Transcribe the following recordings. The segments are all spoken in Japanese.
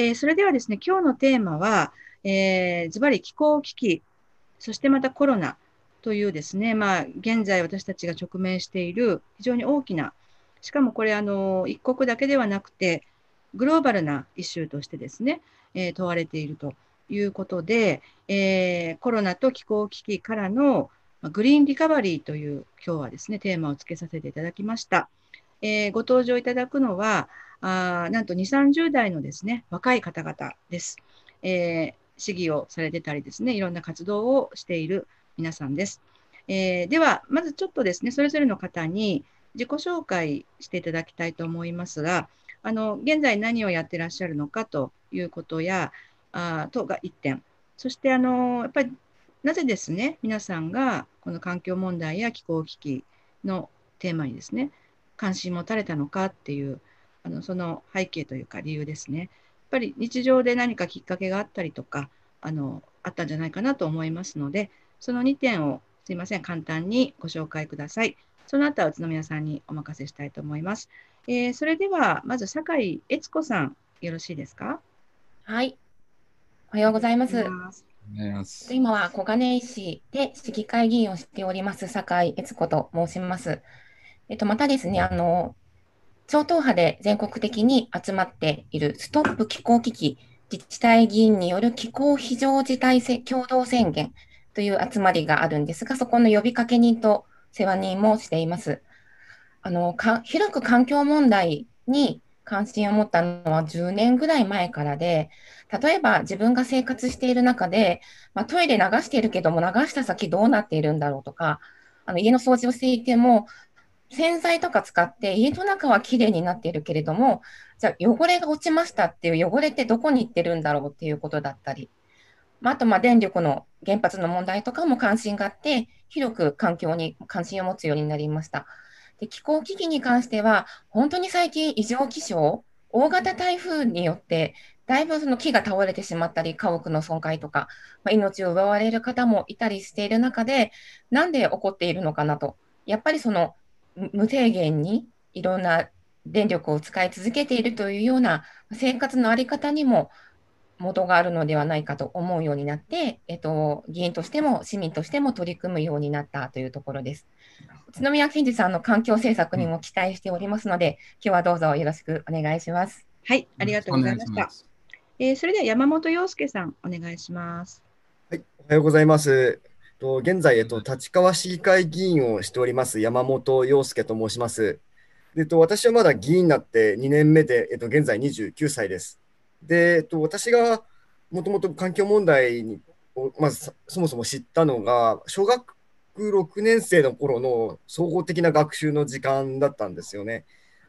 えー、それではですね、今日のテーマは、えー、ズバリ気候危機、そしてまたコロナというですね、まあ、現在私たちが直面している非常に大きな、しかもこれ、あの、一国だけではなくて、グローバルなイシューとしてですね、えー、問われているということで、えー、コロナと気候危機からのグリーンリカバリーという今日はですね、テーマをつけさせていただきました。えー、ご登場いただくのは、あなんと2、30代のですね、若い方々です。えー、市議をされてたりですね、いろんな活動をしている皆さんです。えー、では、まずちょっとですね、それぞれの方に自己紹介していただきたいと思いますが、あの現在何をやってらっしゃるのかということや、あとが1点。そして、あのやっぱりなぜですね、皆さんがこの環境問題や気候危機のテーマにですね、関心持たれたのかっていうあのその背景というか理由ですね。やっぱり日常で何かきっかけがあったりとかあのあったんじゃないかなと思いますのでその2点をすいません簡単にご紹介ください。その後は宇都宮さんにお任せしたいと思います。えー、それではまず酒井悦子さんよろしいですか？はい。おはようございます。今は小金井市で市議会議員をしております酒井悦子と申します。えっと、またですね、あの、超党派で全国的に集まっているストップ気候危機自治体議員による気候非常事態共同宣言という集まりがあるんですが、そこの呼びかけ人と世話人もしています。あのか広く環境問題に関心を持ったのは10年ぐらい前からで、例えば自分が生活している中で、まあ、トイレ流しているけども流した先どうなっているんだろうとか、あの家の掃除をしていても洗剤とか使って家の中はきれいになっているけれども、じゃあ汚れが落ちましたっていう汚れってどこに行ってるんだろうっていうことだったり、あ、あとま電力の原発の問題とかも関心があって、広く環境に関心を持つようになりました。で気候危機に関しては、本当に最近異常気象、大型台風によって、だいぶその木が倒れてしまったり、家屋の損壊とか、まあ、命を奪われる方もいたりしている中で、なんで起こっているのかなと。やっぱりその無制限にいろんな電力を使い続けているというような生活の在り方にも元があるのではないかと思うようになって、えっと、議員としても市民としても取り組むようになったというところです。宇都宮健治さんの環境政策にも期待しておりますので、今日はどうぞよろしくお願いします。はい、ありがとうございました。えー、それでは山本洋介さん、お願いします。はい、おはようございます。と現在、えっと、立川市議会議員をしております山本洋介と申します。でと私はまだ議員になって2年目で、えっと、現在29歳です。で、えっと、私がもともと環境問題にまずそもそも知ったのが、小学6年生の頃の総合的な学習の時間だったんですよね。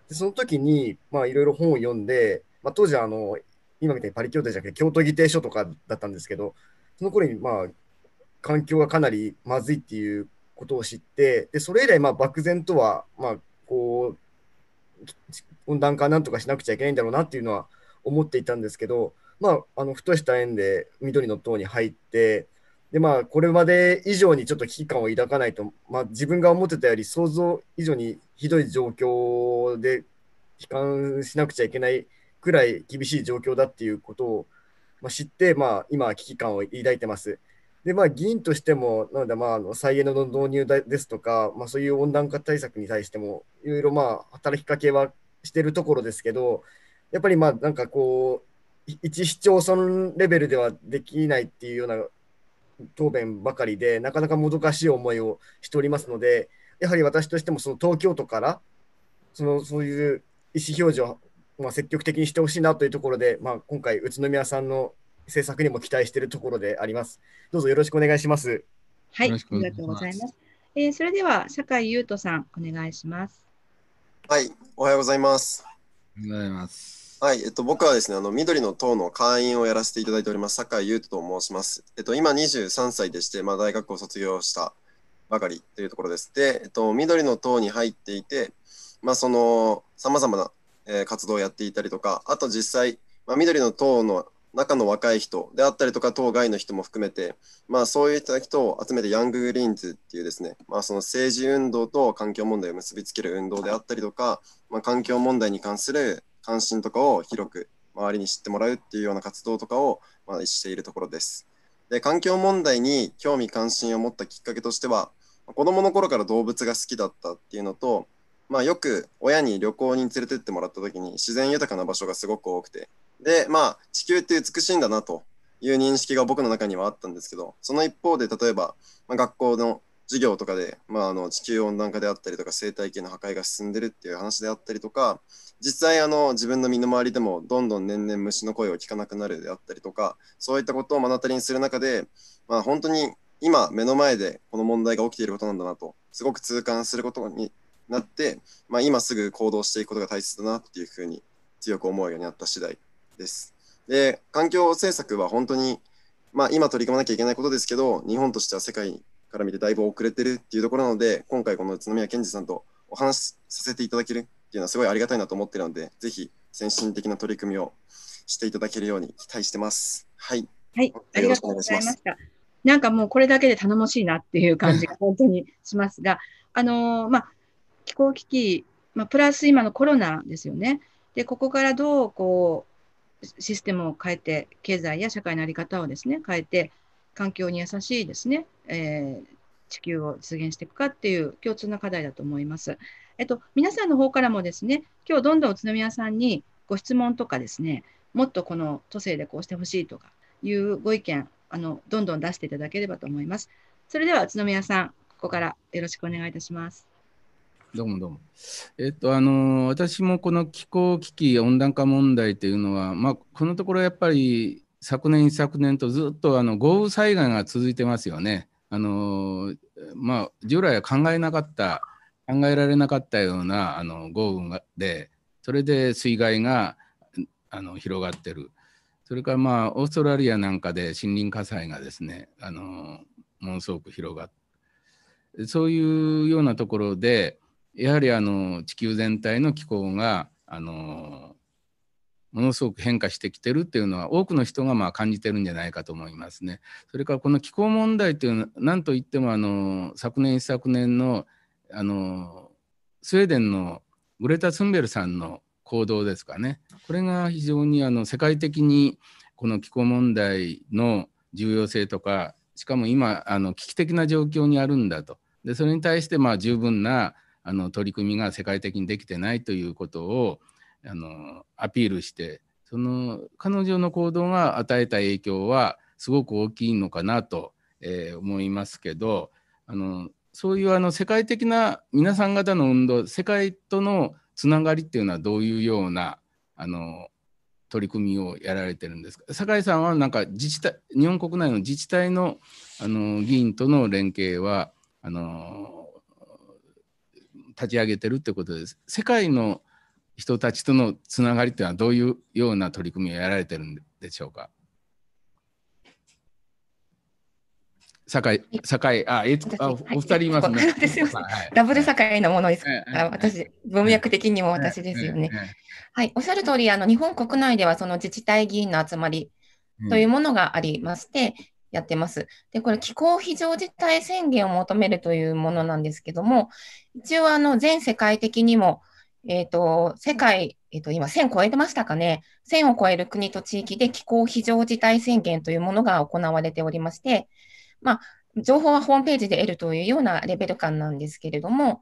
でその時にいろいろ本を読んで、まあ、当時あの、今みたいにパリ協定じゃなくて京都議定書とかだったんですけど、その頃にまあ環境がかなりまずいっていうことを知って、でそれ以来、ま、漠然とは、まあ、こう、温暖化なんとかしなくちゃいけないんだろうなっていうのは思っていたんですけど、まあ、あのふとした縁で緑の党に入って、でまあ、これまで以上にちょっと危機感を抱かないと、まあ、自分が思ってたより想像以上にひどい状況で悲観しなくちゃいけないくらい厳しい状況だっていうことを、まあ、知って、まあ、今、危機感を抱いてます。で、まあ、議員としても、なので、まあ、あの再エネの導入ですとか、まあ、そういう温暖化対策に対しても、いろいろ、まあ、働きかけはしてるところですけど、やっぱり、まあ、なんかこう、一市町村レベルではできないっていうような答弁ばかりで、なかなかもどかしい思いをしておりますので、やはり私としても、その東京都から、そのそういう意思表示を、まあ、積極的にしてほしいなというところで、まあ、今回、宇都宮さんの制作にも期待しているところであります。どうぞよろしくお願いします。はい、ありがとうございます。えー、それでは酒井優斗さんお願いします。はい、おはようございます。おはようございます。はい、えっと、僕はですね、あの緑の党の会員をやらせていただいております、酒井優斗と申します。えっと、今23歳でして、まあ、大学を卒業したばかりというところです。で、えっと、緑の党に入っていて、まあ、その、さまざまな、えー、活動をやっていたりとか、あと実際、まあ、緑の党の中の若い人であったりとか、当該の人も含めて、まあ、そういった人を集めてヤンググリーンズっていうですね、まあ、その政治運動と環境問題を結びつける運動であったりとか、まあ、環境問題に関する関心とかを広く周りに知ってもらうっていうような活動とかを、まあ、しているところです。で環境問題に興味関心を持ったきっかけとしては子どもの頃から動物が好きだったっていうのと、まあ、よく親に旅行に連れてってもらった時に自然豊かな場所がすごく多くてでまあ地球って美しいんだなという認識が僕の中にはあったんですけどその一方で例えば、まあ、学校の授業とかで、まあ、あの地球温暖化であったりとか生態系の破壊が進んでるっていう話であったりとか実際あの自分の身の回りでもどんどん年々虫の声を聞かなくなるであったりとかそういったことを目の当たりにする中で、まあ、本当に今目の前でこの問題が起きていることなんだなとすごく痛感することになって、まあ、今すぐ行動していくことが大切だなっていうふうに強く思うようになった次第。です。で環境政策は本当に、まあ、今取り組まなきゃいけないことですけど日本としては世界から見てだいぶ遅れてるっていうところなので、今回この宇都宮健二さんとお話しさせていただけるっていうのはすごいありがたいなと思ってるので、ぜひ先進的な取り組みをしていただけるように期待してます。はい。はい、ありがとうございました。なんかもうこれだけで頼もしいなっていう感じが本当にしますが、あのー、まあ、気候危機、まあ、プラス今のコロナですよね。で、ここからどうこうシステムを変えて、経済や社会の在り方をですね、変えて、環境に優しいですね、えー、地球を実現していくかっていう共通な課題だと思います。えっと、皆さんの方からもですね、今日どんどん宇都宮さんにご質問とかですね、もっとこの都政でこうしてほしいとかいうご意見、あの、どんどん出していただければと思います。それでは宇都宮さん、ここからよろしくお願いいたします。どうもどうも。えっと、あの、私もこの気候危機、温暖化問題というのは、まあ、このところやっぱり昨年、昨年とずっとあの豪雨災害が続いてますよね。あのまあ、従来は考えなかった、考えられなかったようなあの豪雨で、それで水害があの広がってる。それからまあオーストラリアなんかで森林火災がですね、あのものすごく広がって、そういうようなところで、やはりあの地球全体の気候があのものすごく変化してきてるっていうのは多くの人がまあ感じてるんじゃないかと思いますね。それからこの気候問題というのは何といってもあの昨年一昨年のあのスウェーデンのグレタ・ツンベルさんの行動ですかねこれが非常にあの世界的にこの気候問題の重要性とかしかも今あの危機的な状況にあるんだとでそれに対してまあ十分なあの取り組みが世界的にできてないということをあのアピールしてその彼女の行動が与えた影響はすごく大きいのかなと、えー、思いますけどあのそういうあの世界的な皆さん方の運動世界とのつながりっていうのはどういうようなあの取り組みをやられてるんですか？酒井さんはなんか自治体日本国内の自治体のあの議員との連携はあの立ち上げてるってことです。世界の人たちとのつながりというのはどういうような取り組みをやられてるんでしょうか？酒井、酒井、あ、えあお二人いますね。ダブル酒井のものですから、私、文脈的にも私ですよね。はい、おっしゃる通り、あの日本国内ではその自治体議員の集まりというものがありまして、やってます。で、これ気候非常事態宣言を求めるというものなんですけども、一応あの全世界的にもえっ、ー、と、世界、えっ、ー、と、今1000超えてましたかね。1000を超える国と地域で気候非常事態宣言というものが行われておりまして、まあ、情報はホームページで得るというようなレベル感なんですけれども、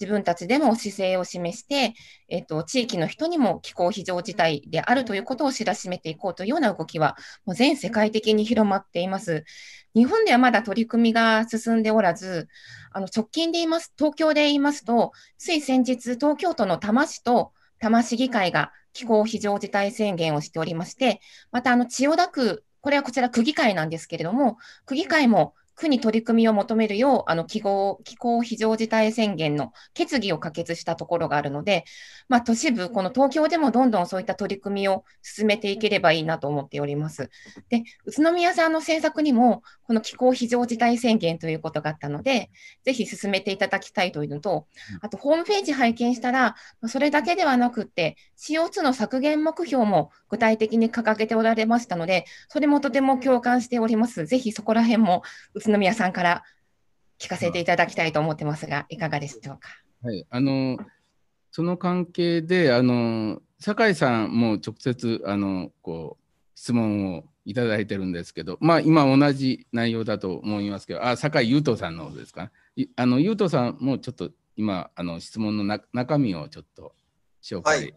自分たちでも姿勢を示して、えっと、地域の人にも気候非常事態であるということを知らしめていこうというような動きは、もう全世界的に広まっています。日本ではまだ取り組みが進んでおらず、あの直近で言います、東京で言いますと、つい先日、東京都の多摩市と多摩市議会が気候非常事態宣言をしておりまして、また、あの、千代田区、これはこちら区議会なんですけれども、区議会も区に取り組みを求めるよう、あの気候気候非常事態宣言の決議を可決したところがあるので、まあ、都市部、この東京でもどんどんそういった取り組みを進めていければいいなと思っております。で、宇都宮さんの政策にも、この気候非常事態宣言ということがあったので、ぜひ進めていただきたいというのと、あと、ホームページ拝見したら、それだけではなくて、CO2 の削減目標も具体的に掲げておられましたので、それもとても共感しております。ぜひそこら辺も宇都宮さんから聞かせていただきたいと思ってますが、いかがでしょうか？はい、あのその関係であの酒井さんも直接あのこう質問をいただいてるんですけど、まあ、今同じ内容だと思いますけど、あ、酒井優斗さんの方ですか？あの優斗さんもちょっと今、あの質問のな中身をちょっと紹介し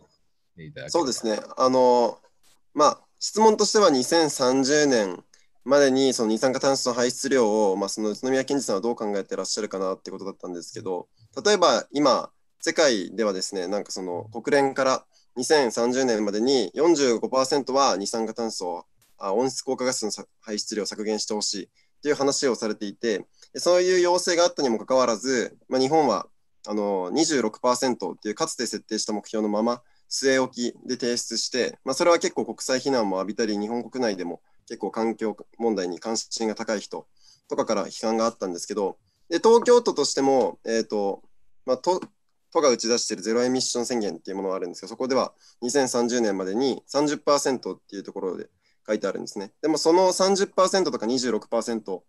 ていただき、はい、そうですね。あの、まあ、質問としては2030年までにその二酸化炭素の排出量を、まあ、その宇都宮健治さんはどう考えてらっしゃるかなってことだったんですけど、例えば今、世界ではですね、なんかその国連から2030年までに45%は二酸化炭素あ温室効果ガスの排出量を削減してほしいという話をされていて、そういう要請があったにもかかわらず、まあ、日本はあの26%っていうかつて設定した目標のまま据え置きで提出して、まあ、それは結構国際非難も浴びたり、日本国内でも結構環境問題に関心が高い人とかから批判があったんですけど、で東京都としても、えーとまあ、都が打ち出しているゼロエミッション宣言っていうものがあるんですが、そこでは2030年までに30%っていうところで書いてあるんですね。でもその30%とか26%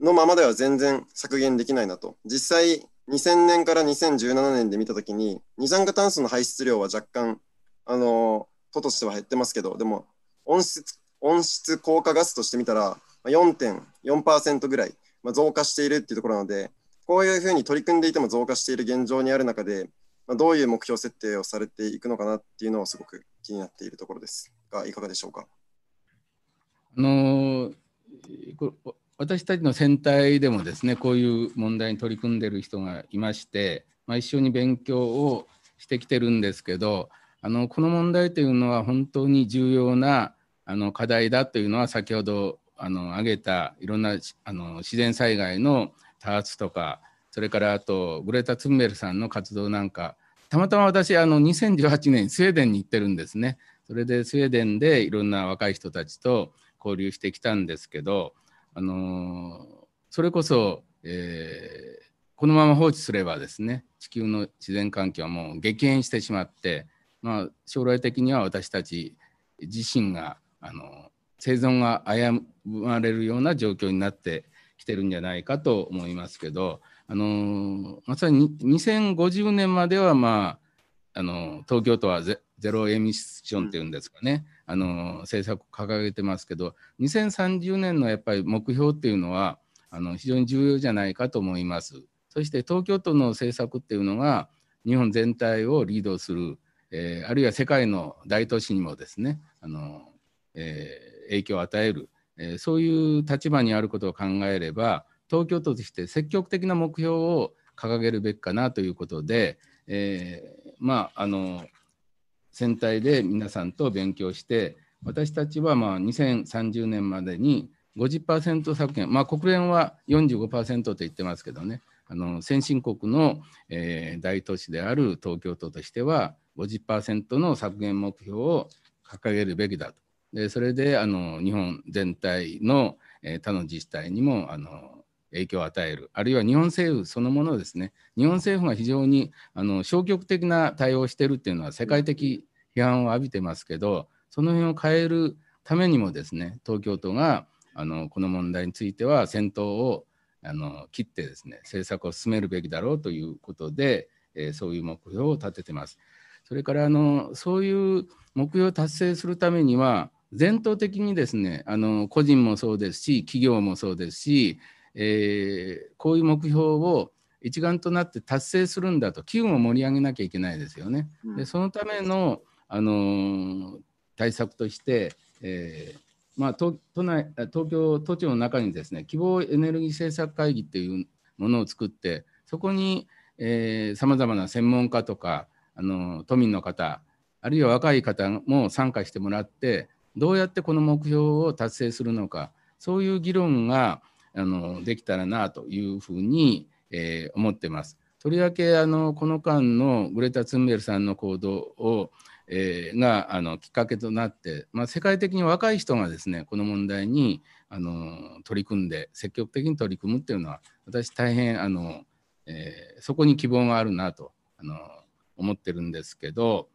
のままでは全然削減できないなと。実際2000年から2017年で見たときに二酸化炭素の排出量は若干、あの都としては減ってますけど、でも温室温室効果ガスとしてみたら4.4%ぐらい、増加しているっていうところなので、こういうふうに取り組んでいても増加している現状にある中で、どういう目標設定をされていくのかなっていうのはすごく気になっているところですが、いかがでしょうか？あの私たちの船体でもですねこういう問題に取り組んでいる人がいまして、まあ、一緒に勉強をしてきてるんですけどあのこの問題というのは本当に重要なあの課題だというのは先ほどあの挙げたいろんなあの自然災害の多発とかそれからあとグレタ・ツンベルさんの活動なんかたまたま私あの2018年スウェーデンに行ってるんですね。それでスウェーデンでいろんな若い人たちと交流してきたんですけど、あのそれこそ、えー、このまま放置すればですね地球の自然環境はもう激変してしまって、まあ、将来的には私たち自身があの生存が危ぶまれるような状況になってきてるんじゃないかと思いますけど、あのまさに2050年までは、まあ、あの東京都はゼロエミッションっていうんですかね、あの政策を掲げてますけど2030年のやっぱり目標っていうのはあの非常に重要じゃないかと思います。そして東京都の政策っていうのが日本全体をリードする、えー、あるいは世界の大都市にもですねあの、えー、影響を与える、えー、そういう立場にあることを考えれば東京都として積極的な目標を掲げるべきかなということで、えー、まああの船体で皆さんと勉強して私たちはまあ2030年までに50%削減、まあ、国連は45%と言ってますけどねあの先進国の、えー、大都市である東京都としては50%の削減目標を掲げるべきだと。でそれであの日本全体の、えー、他の自治体にもあの影響を与えるあるいは日本政府そのものですね日本政府が非常にあの消極的な対応をしているっていうのは世界的批判を浴びてますけどその辺を変えるためにもですね東京都があのこの問題については先頭をあの切ってですね政策を進めるべきだろうということで、えー、そういう目標を立ててます。それからあのそういう目標を達成するためには全頭的にですねあの個人もそうですし企業もそうですし、えー、こういう目標を一丸となって達成するんだと機運を盛り上げなきゃいけないですよね。でそのためのあの対策として、えーまあ、都都内東京都庁の中にですね希望エネルギー政策会議っていうものを作ってそこにさまざまな専門家とかあの都民の方あるいは若い方も参加してもらってどうやってこの目標を達成するのかそういう議論があのできたらなというふうに、えー、思ってます。とりわけあのこの間のグレタ・ツンベルさんの行動をえー、があのきっかけとなって、まあ、世界的に若い人がですねこの問題にあの取り組んで積極的に取り組むっていうのは私大変あの、えー、そこに希望があるなとあの思ってるんですけど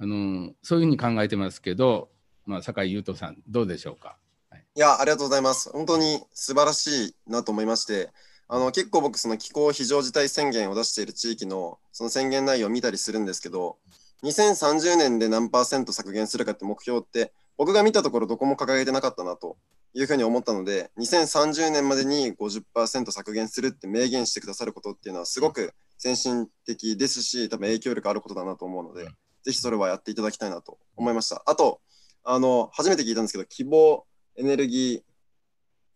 あのそういうふうに考えてますけど、まあ、酒井優斗さんどうでしょうか？はい、いやありがとうございます。本当に素晴らしいなと思いまして。あの結構僕その気候非常事態宣言を出している地域のその宣言内容を見たりするんですけど2030年で何パーセント削減するかって目標って僕が見たところどこも掲げてなかったなというふうに思ったので2030年までに50%削減するって明言してくださることっていうのはすごく先進的ですし多分影響力あることだなと思うので、ぜひそれはやっていただきたいなと思いました。あとあの初めて聞いたんですけど希望エネルギ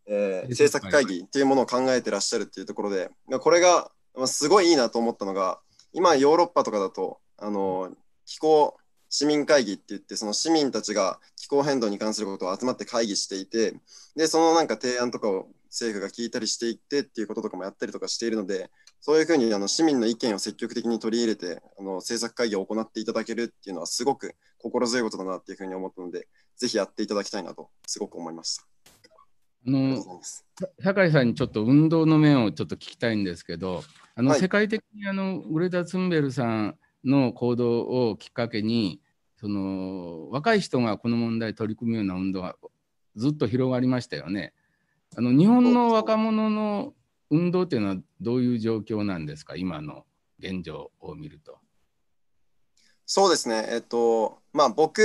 ー、えー、政策会議っていうものを考えてらっしゃるっていうところでこれがすごいいいなと思ったのが今ヨーロッパとかだとあの気候市民会議って言って、その市民たちが気候変動に関することを集まって会議していて、で、そのなんか提案とかを政府が聞いたりしていってっていうこととかもやったりとかしているので、そういうふうにあの市民の意見を積極的に取り入れて、あの政策会議を行っていただけるっていうのはすごく心強いことだなっていうふうに思ったので、ぜひやっていただきたいなとすごく思いました。あの酒井さんにちょっと運動の面をちょっと聞きたいんですけど、あの、はい、世界的にあのグレタ・ツンベルさんの行動をきっかけにその若い人がこの問題取り組むような運動がずっと広がりましたよね。あの日本の若者の運動っていうのはどういう状況なんですか？今の現状を見ると。そうですね、えっとまあ、僕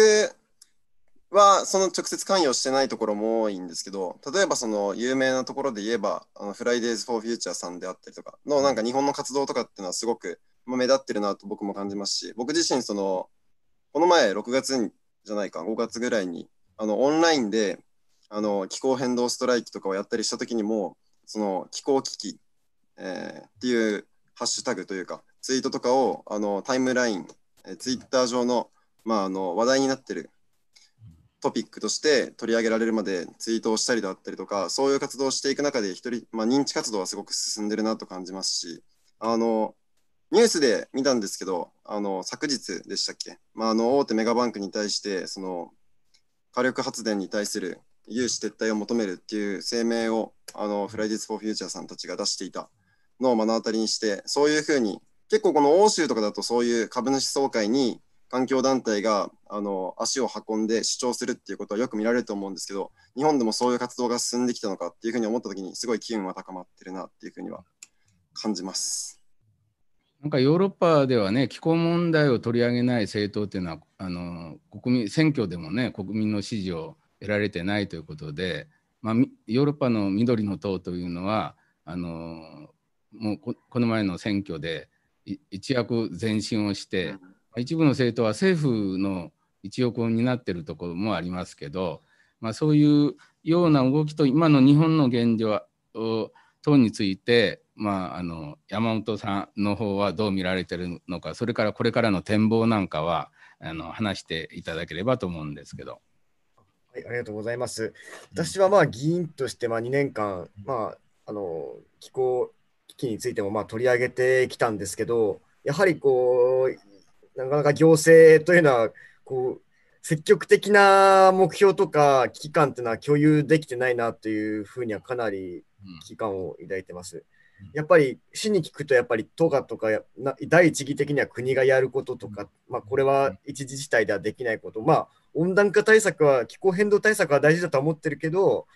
はその直接関与してないところも多いんですけど例えばその有名なところで言えばあのフライデーズ・フォー・フューチャーさんであったりとかのなんか日本の活動とかっていうのはすごく目立ってるなと僕も感じますし、僕自身、その、この前、6月じゃないか、5月ぐらいに、あの、オンラインで、あの、気候変動ストライキとかをやったりしたときにも、その、気候危機、えー、っていうハッシュタグというか、ツイートとかを、あの、タイムライン、えー、ツイッター上の、まあ、あの、話題になってるトピックとして取り上げられるまでツイートをしたりだったりとか、そういう活動をしていく中で、一人、まあ、認知活動はすごく進んでるなと感じますし、あの、ニュースで見たんですけど、あの昨日でしたっけ、まあ、あの大手メガバンクに対して、その火力発電に対する融資撤退を求めるっていう声明をあのフライディス・フォー・フューチャーさんたちが出していた。のを目の当たりにして、そういうふうに、結構この欧州とかだとそういう株主総会に環境団体があの足を運んで主張するっていうことはよく見られると思うんですけど、日本でもそういう活動が進んできたのかっていうふうに思ったときに、すごい機運は高まってるなっていうふうには感じます。なんかヨーロッパではね気候問題を取り上げない政党っていうのはあの国民選挙でもね国民の支持を得られてないということで、まあ、ヨーロッパの緑の党というのはあのもうこの前の選挙で一躍前進をして一部の政党は政府の一翼を担っているところもありますけど、まあ、そういうような動きと今の日本の現状等についてまあ、あの山本さんの方はどう見られてるのかそれからこれからの展望なんかはあの話していただければと思うんですけど。はい、ありがとうございます。私はまあ議員としてまあ2年間、まあ、あの気候危機についてもまあ取り上げてきたんですけど、やはりこう、なかなか行政というのはこう積極的な目標とか危機感っていうのは共有できてないなというふうにはかなり危機感を抱いてます。やっぱり市に聞くと、やっぱり都がとか第一義的には国がやることとか、まあ、これは一時事態ではできないこと、まあ、温暖化対策は、気候変動対策は大事だと思ってるけど、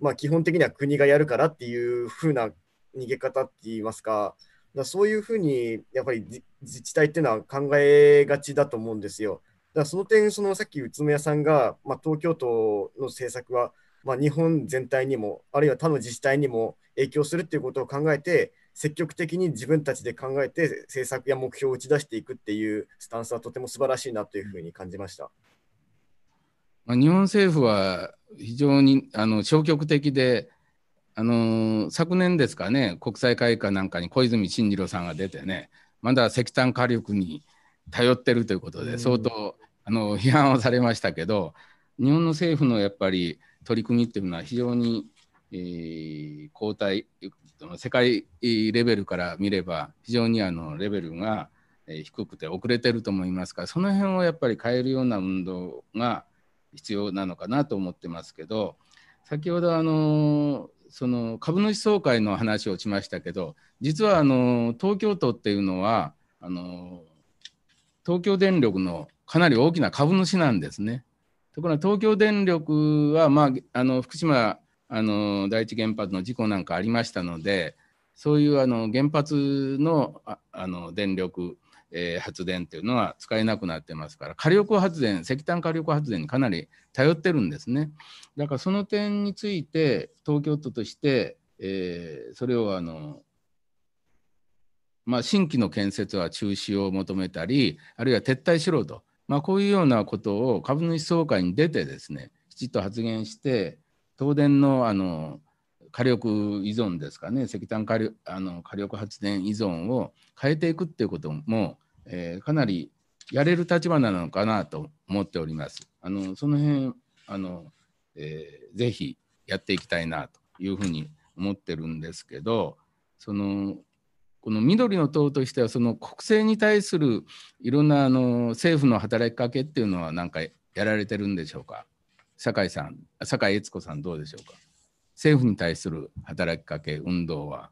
まあ、基本的には国がやるからっていう風な逃げ方って言いますか、だそういうふうにやっぱり自治体っていうのは考えがちだと思うんですよ。だからその点、そのさっき宇都宮さんが、まあ、東京都の政策は、まあ、日本全体にも、あるいは他の自治体にも影響するっていうことを考えて、積極的に自分たちで考えて政策や目標を打ち出していくっていうスタンスはとても素晴らしいなというふうに感じました。まあ、日本政府は非常にあの消極的で、あの昨年ですかね、国際会議なんかに小泉進次郎さんが出てね、まだ石炭火力に頼ってるということで、相当、あの批判をされましたけど、日本の政府のやっぱり取り組みっていうのは非常にえー、交代世界レベルから見れば非常にあのレベルが低くて遅れてると思いますからその辺をやっぱり変えるような運動が必要なのかなと思ってますけど先ほどあのその株主総会の話をしましたけど実はあの東京都っていうのはあの東京電力のかなり大きな株主なんですね。ところが東京電力は、まあ、あの福島あの第一原発の事故なんかありましたのでそういうあの原発のあの電力えー、発電っていうのは使えなくなってますから火力発電石炭火力発電にかなり頼ってるんですね。だからその点について東京都として、えー、それをあのまあ、新規の建設は中止を求めたりあるいは撤退しろと、まあ、こういうようなことを株主総会に出てですねきちっと発言して東電のあの火力依存ですかね。石炭火力あの火力発電依存を変えていくっていうことも、えー、かなりやれる立場なのかなと思っております。あのその辺あの、えー、ぜひやっていきたいなというふうに思ってるんですけどそのこの緑の党としてはその国政に対するいろんなあの政府の働きかけっていうのは何かやられてるんでしょうか？酒井さん酒井悦子さんどうでしょうか？政府に対する働きかけ、運動は。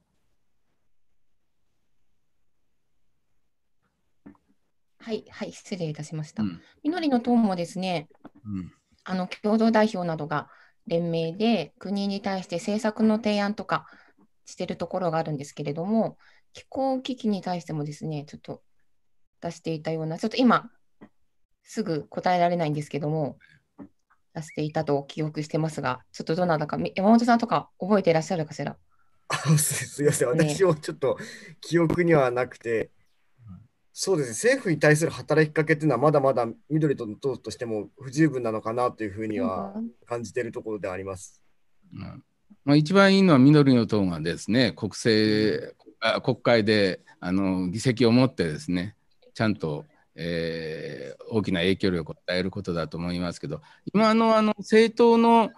はい、はい、失礼いたしました。うん、緑の党もですね、うん、あの共同代表などが連名で国に対して政策の提案とかしてるところがあるんですけれども、気候危機に対してもですね、ちょっと出していたような、ちょっと今、すぐ答えられないんですけども、出していたと記憶してますが、ちょっとどなたか、山本さんとか覚えていらっしゃるかしら？すみません、私もちょっと記憶にはなくて、ね、そうですね、政府に対する働きかけっていうのは、まだまだ緑との党としても不十分なのかなというふうには感じているところであります。うん。まあ、一番いいのは緑の党がですね、国政、うん、国会であの議席を持ってですね、ちゃんとえー、大きな影響力を与えることだと思いますけど今のあの政党の、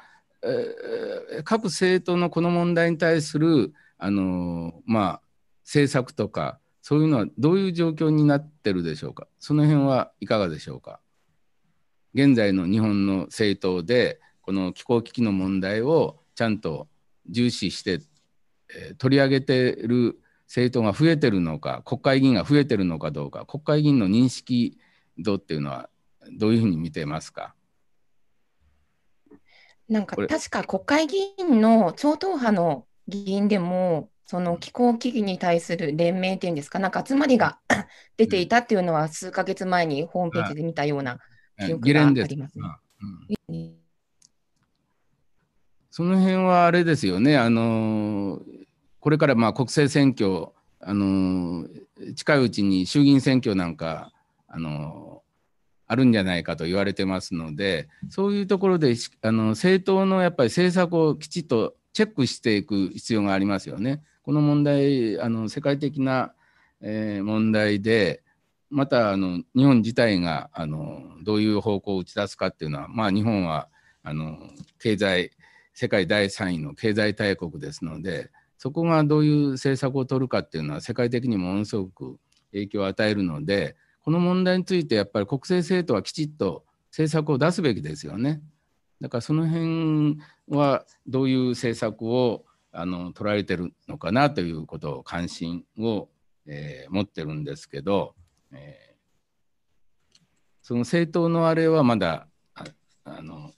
えー、各政党のこの問題に対するあの、まあ、政策とかそういうのはどういう状況になってるでしょうか？その辺はいかがでしょうか？現在の日本の政党でこの気候危機の問題をちゃんと重視して、えー、取り上げている政党が増えてるのか、国会議員が増えてるのかどうか、国会議員の認識度っていうのは、どういうふうに見てますか？なんか確か国会議員の超党派の議員でも、その気候危機に対する連盟っていうんですか、なんか集まりが出ていたっていうのは、数か月前にホームページで見たような記憶があります、ね。うん、その辺はあれですよね、あのこれからまあ国政選挙、あの近いうちに衆議院選挙なんか、あのあるんじゃないかと言われてますので、そういうところであの政党のやっぱり政策をきちっとチェックしていく必要がありますよね。この問題、あの世界的な、えー、問題で、またあの日本自体があのどういう方向を打ち出すかっていうのは、まあ、日本はあの経済、世界第3位の経済大国ですので、そこがどういう政策を取るかっていうのは世界的にものすごく影響を与えるのでこの問題についてやっぱり国政政党はきちっと政策を出すべきですよね。だからその辺はどういう政策をあの取られてるのかなということを関心を、えー、持ってるんですけど、えー、その政党のあれはまだあの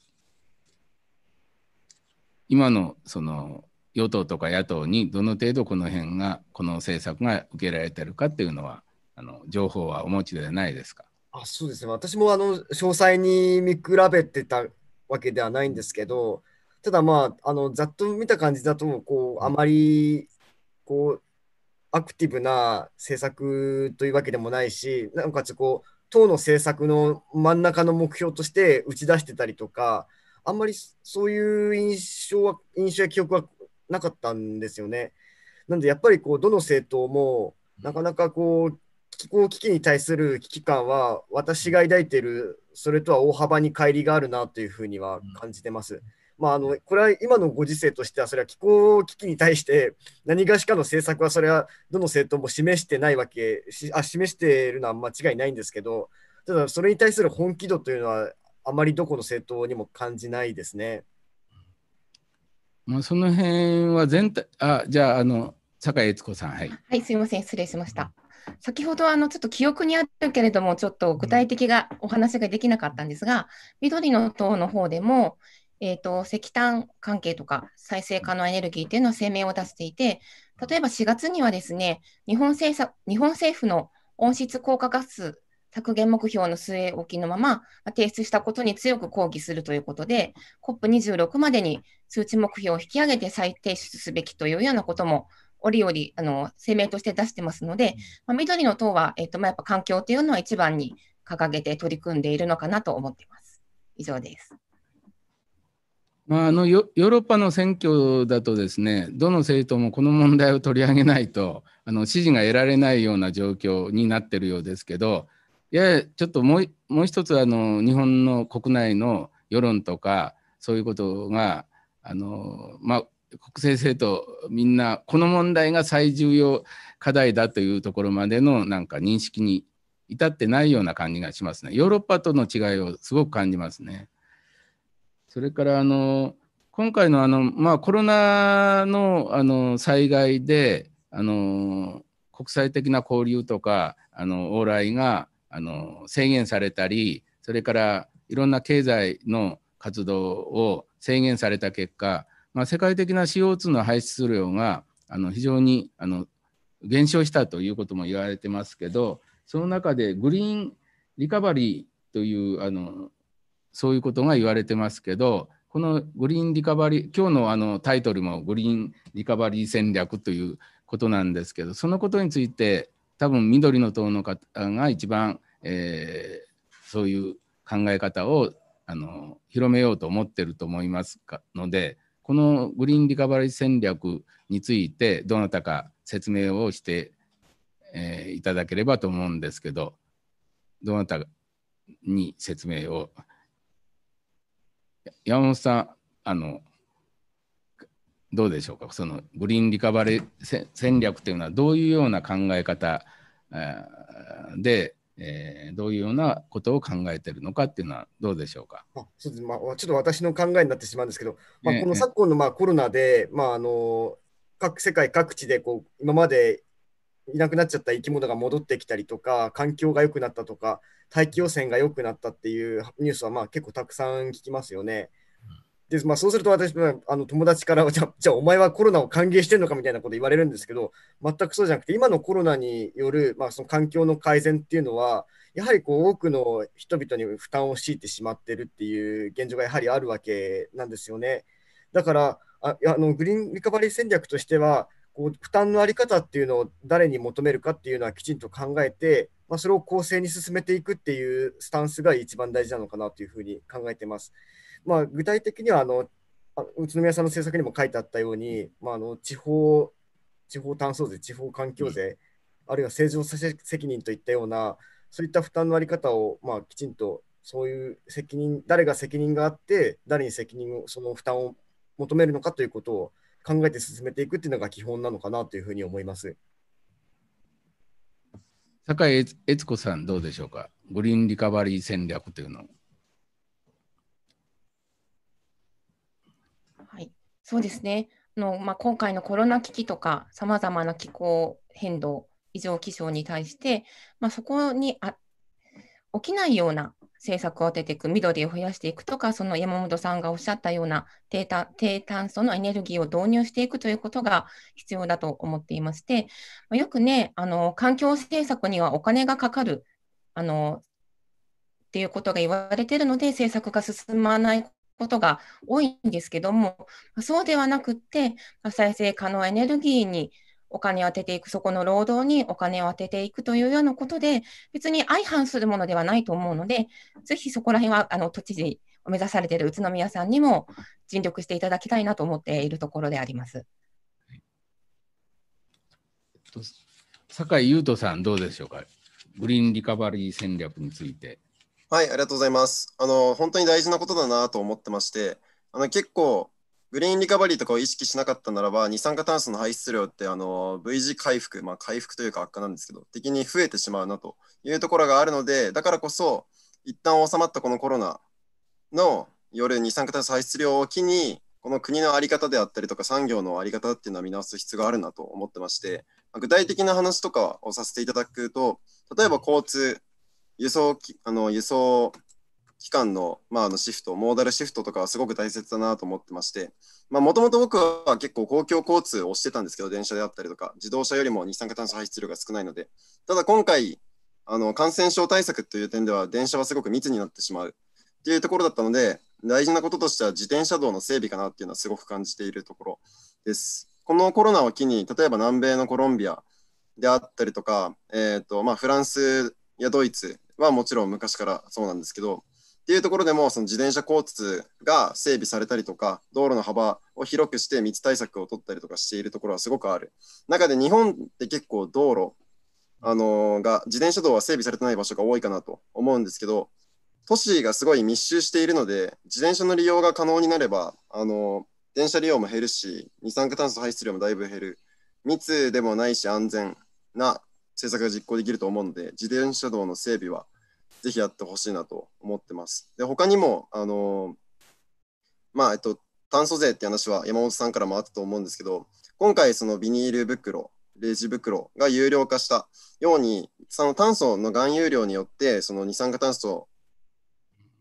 今のその与党とか野党にどの程度この辺がこの政策が受けられてるかっていうのはあの情報はお持ちではないですか？あそうですね。私もあの詳細に見比べてたわけではないんですけどただまああのざっと見た感じだとこうあまりこうアクティブな政策というわけでもないしなおかつこう党の政策の真ん中の目標として打ち出してたりとかあんまりそういう印象は印象や記憶はなかったんですよね。なんでやっぱりこうどの政党もなかなかこう気候危機に対する危機感は私が抱いているそれとは大幅に乖離があるなというふうには感じてます。まあ、あのこれは今のご時世としてはそれは気候危機に対して何がしかの政策はそれはどの政党も示してないわけあ示しているのは間違いないんですけどただそれに対する本気度というのはあまりどこの政党にも感じないですね。まあ、その辺は全体、あ、じゃあ、あの、酒井悦子さん、はい。はい、すみません、失礼しました。先ほどあのちょっと記憶にあるけれども、ちょっと具体的なお話ができなかったんですが、緑の党の方でも、えーと、石炭関係とか再生可能エネルギーというのは声明を出していて、例えば4月にはですね、日本政府日本政府の温室効果ガス削減目標の据え置きのまま提出したことに強く抗議するということで、COP26 までに数値目標を引き上げて再提出すべきというようなことも折々あの声明として出してますので、まあ、緑の党は、えーとまあ、やっぱ環境というのは一番に掲げて取り組んでいるのかなと思っています。以上です。まあ、あのヨーロッパの選挙だとですね、どの政党もこの問題を取り上げないとあの支持が得られないような状況になっているようですけど、いやちょっともうもう一つあの日本の国内の世論とかそういうことがあの、まあ、国政政党みんなこの問題が最重要課題だというところまでのなんか認識に至ってないような感じがしますね。ヨーロッパとの違いをすごく感じますね。それからあの今回のあの、まあ、コロナのあの災害であの国際的な交流とかあの往来があの制限されたりそれからいろんな経済の活動を制限された結果、まあ、世界的な CO2 の排出量があの非常にあの減少したということも言われてますけどその中でグリーンリカバリーというあのそういうことが言われてますけどこのグリーンリカバリー今日のあのタイトルもグリーンリカバリー戦略ということなんですけどそのことについて多分緑の党の方が一番、えー、そういう考え方をあの広めようと思ってると思いますのでこのグリーンリカバリー戦略についてどなたか説明をして、えー、いただければと思うんですけどどなたに説明を山本さんあのどうでしょうか？そのグリーンリカバリー戦略というのはどういうような考え方で、えー、どういうようなことを考えているのかっていうのはどうでしょうか？あそうですまあ、ちょっと私の考えになってしまうんですけど、まあ、この昨今のまあコロナで、まあ、あの各世界各地でこう今までいなくなっちゃった生き物が戻ってきたりとか、環境が良くなったとか、大気汚染が良くなったっていうニュースはまあ結構たくさん聞きますよね。で、まあ、そうすると私、あの友達から じゃ、じゃあお前はコロナを歓迎してるのかみたいなこと言われるんですけど、全くそうじゃなくて、今のコロナによる、まあ、その環境の改善っていうのは、やはりこう多くの人々に負担を強いてしまってるっていう現状がやはりあるわけなんですよね。だから、ああのグリーンリカバリー戦略としては、こう負担の在り方っていうのを誰に求めるかっていうのはきちんと考えて、まあ、それを公正に進めていくっていうスタンスが一番大事なのかなというふうに考えてます。まあ、具体的にはあの宇都宮さんの政策にも書いてあったように、まあ、あの地方地方炭素税、地方環境税、うん、あるいは正常責任といったような、そういった負担の在り方を、まあ、きちんとそういう責任、誰が責任があって、誰に責任を、その負担を求めるのかということを考えて進めていくっていうのが基本なのかなというふうに思います。酒井悦子さん、どうでしょうか、グリーンリカバリー戦略というのそうですね。のまあ、今回のコロナ危機とか、さまざまな気候変動、異常気象に対して、まあ、そこにあ起きないような政策を当てていく、緑を増やしていくとか、その山本さんがおっしゃったような低炭低炭素のエネルギーを導入していくということが必要だと思っていまして、ま、よくね、あの環境政策にはお金がかかるあのっていうことが言われているので、政策が進まないことが多いんですけども、そうではなくって、再生可能エネルギーにお金を当てていく、そこの労働にお金を当てていくというようなことで、別に相反するものではないと思うので、ぜひそこら辺はあの都知事を目指されている宇都宮さんにも尽力していただきたいなと思っているところであります。酒井優斗さん、どうでしょうか、グリーンリカバリー戦略について。はい、ありがとうございます。あの、本当に大事なことだなと思ってまして、あの、結構、グリーンリカバリーとかを意識しなかったならば、二酸化炭素の排出量って、あの、V 字回復、まあ、回復というか悪化なんですけど、的に増えてしまうなというところがあるので、だからこそ、一旦収まったこのコロナの夜二酸化炭素排出量を機に、この国の在り方であったりとか産業の在り方っていうのは見直す必要があるなと思ってまして、具体的な話とかをさせていただくと、例えば交通、輸送あの輸送機関の,、まあ、あのシフト、モーダルシフトとかはすごく大切だなと思ってまして、もともと僕は結構公共交通をしてたんですけど、電車であったりとか、自動車よりも二酸化炭素排出量が少ないので、ただ今回、あの感染症対策という点では電車はすごく密になってしまうっていうところだったので大事なこととしては自転車道の整備かなっていうのはすごく感じているところです。このコロナを機に例えば南米のコロンビアであったりとか、えーとまあ、フランスやドイツはもちろん昔からそうなんですけどっていうところでもその自転車交通が整備されたりとか道路の幅を広くして密対策を取ったりとかしているところはすごくある。中で日本って結構道路あのー、が自転車道は整備されてない場所が多いかなと思うんですけど都市がすごい密集しているので自転車の利用が可能になればあのー、電車利用も減るし二酸化炭素排出量もだいぶ減る。密でもないし安全な政策が実行できると思うので自転車道の整備はぜひやってほしいなと思ってます。で他にもあの、まあえっと炭素税って話は山本さんからもあったと思うんですけど今回そのビニール袋レジ袋が有料化したように、その炭素の含有量によって、その二酸化炭素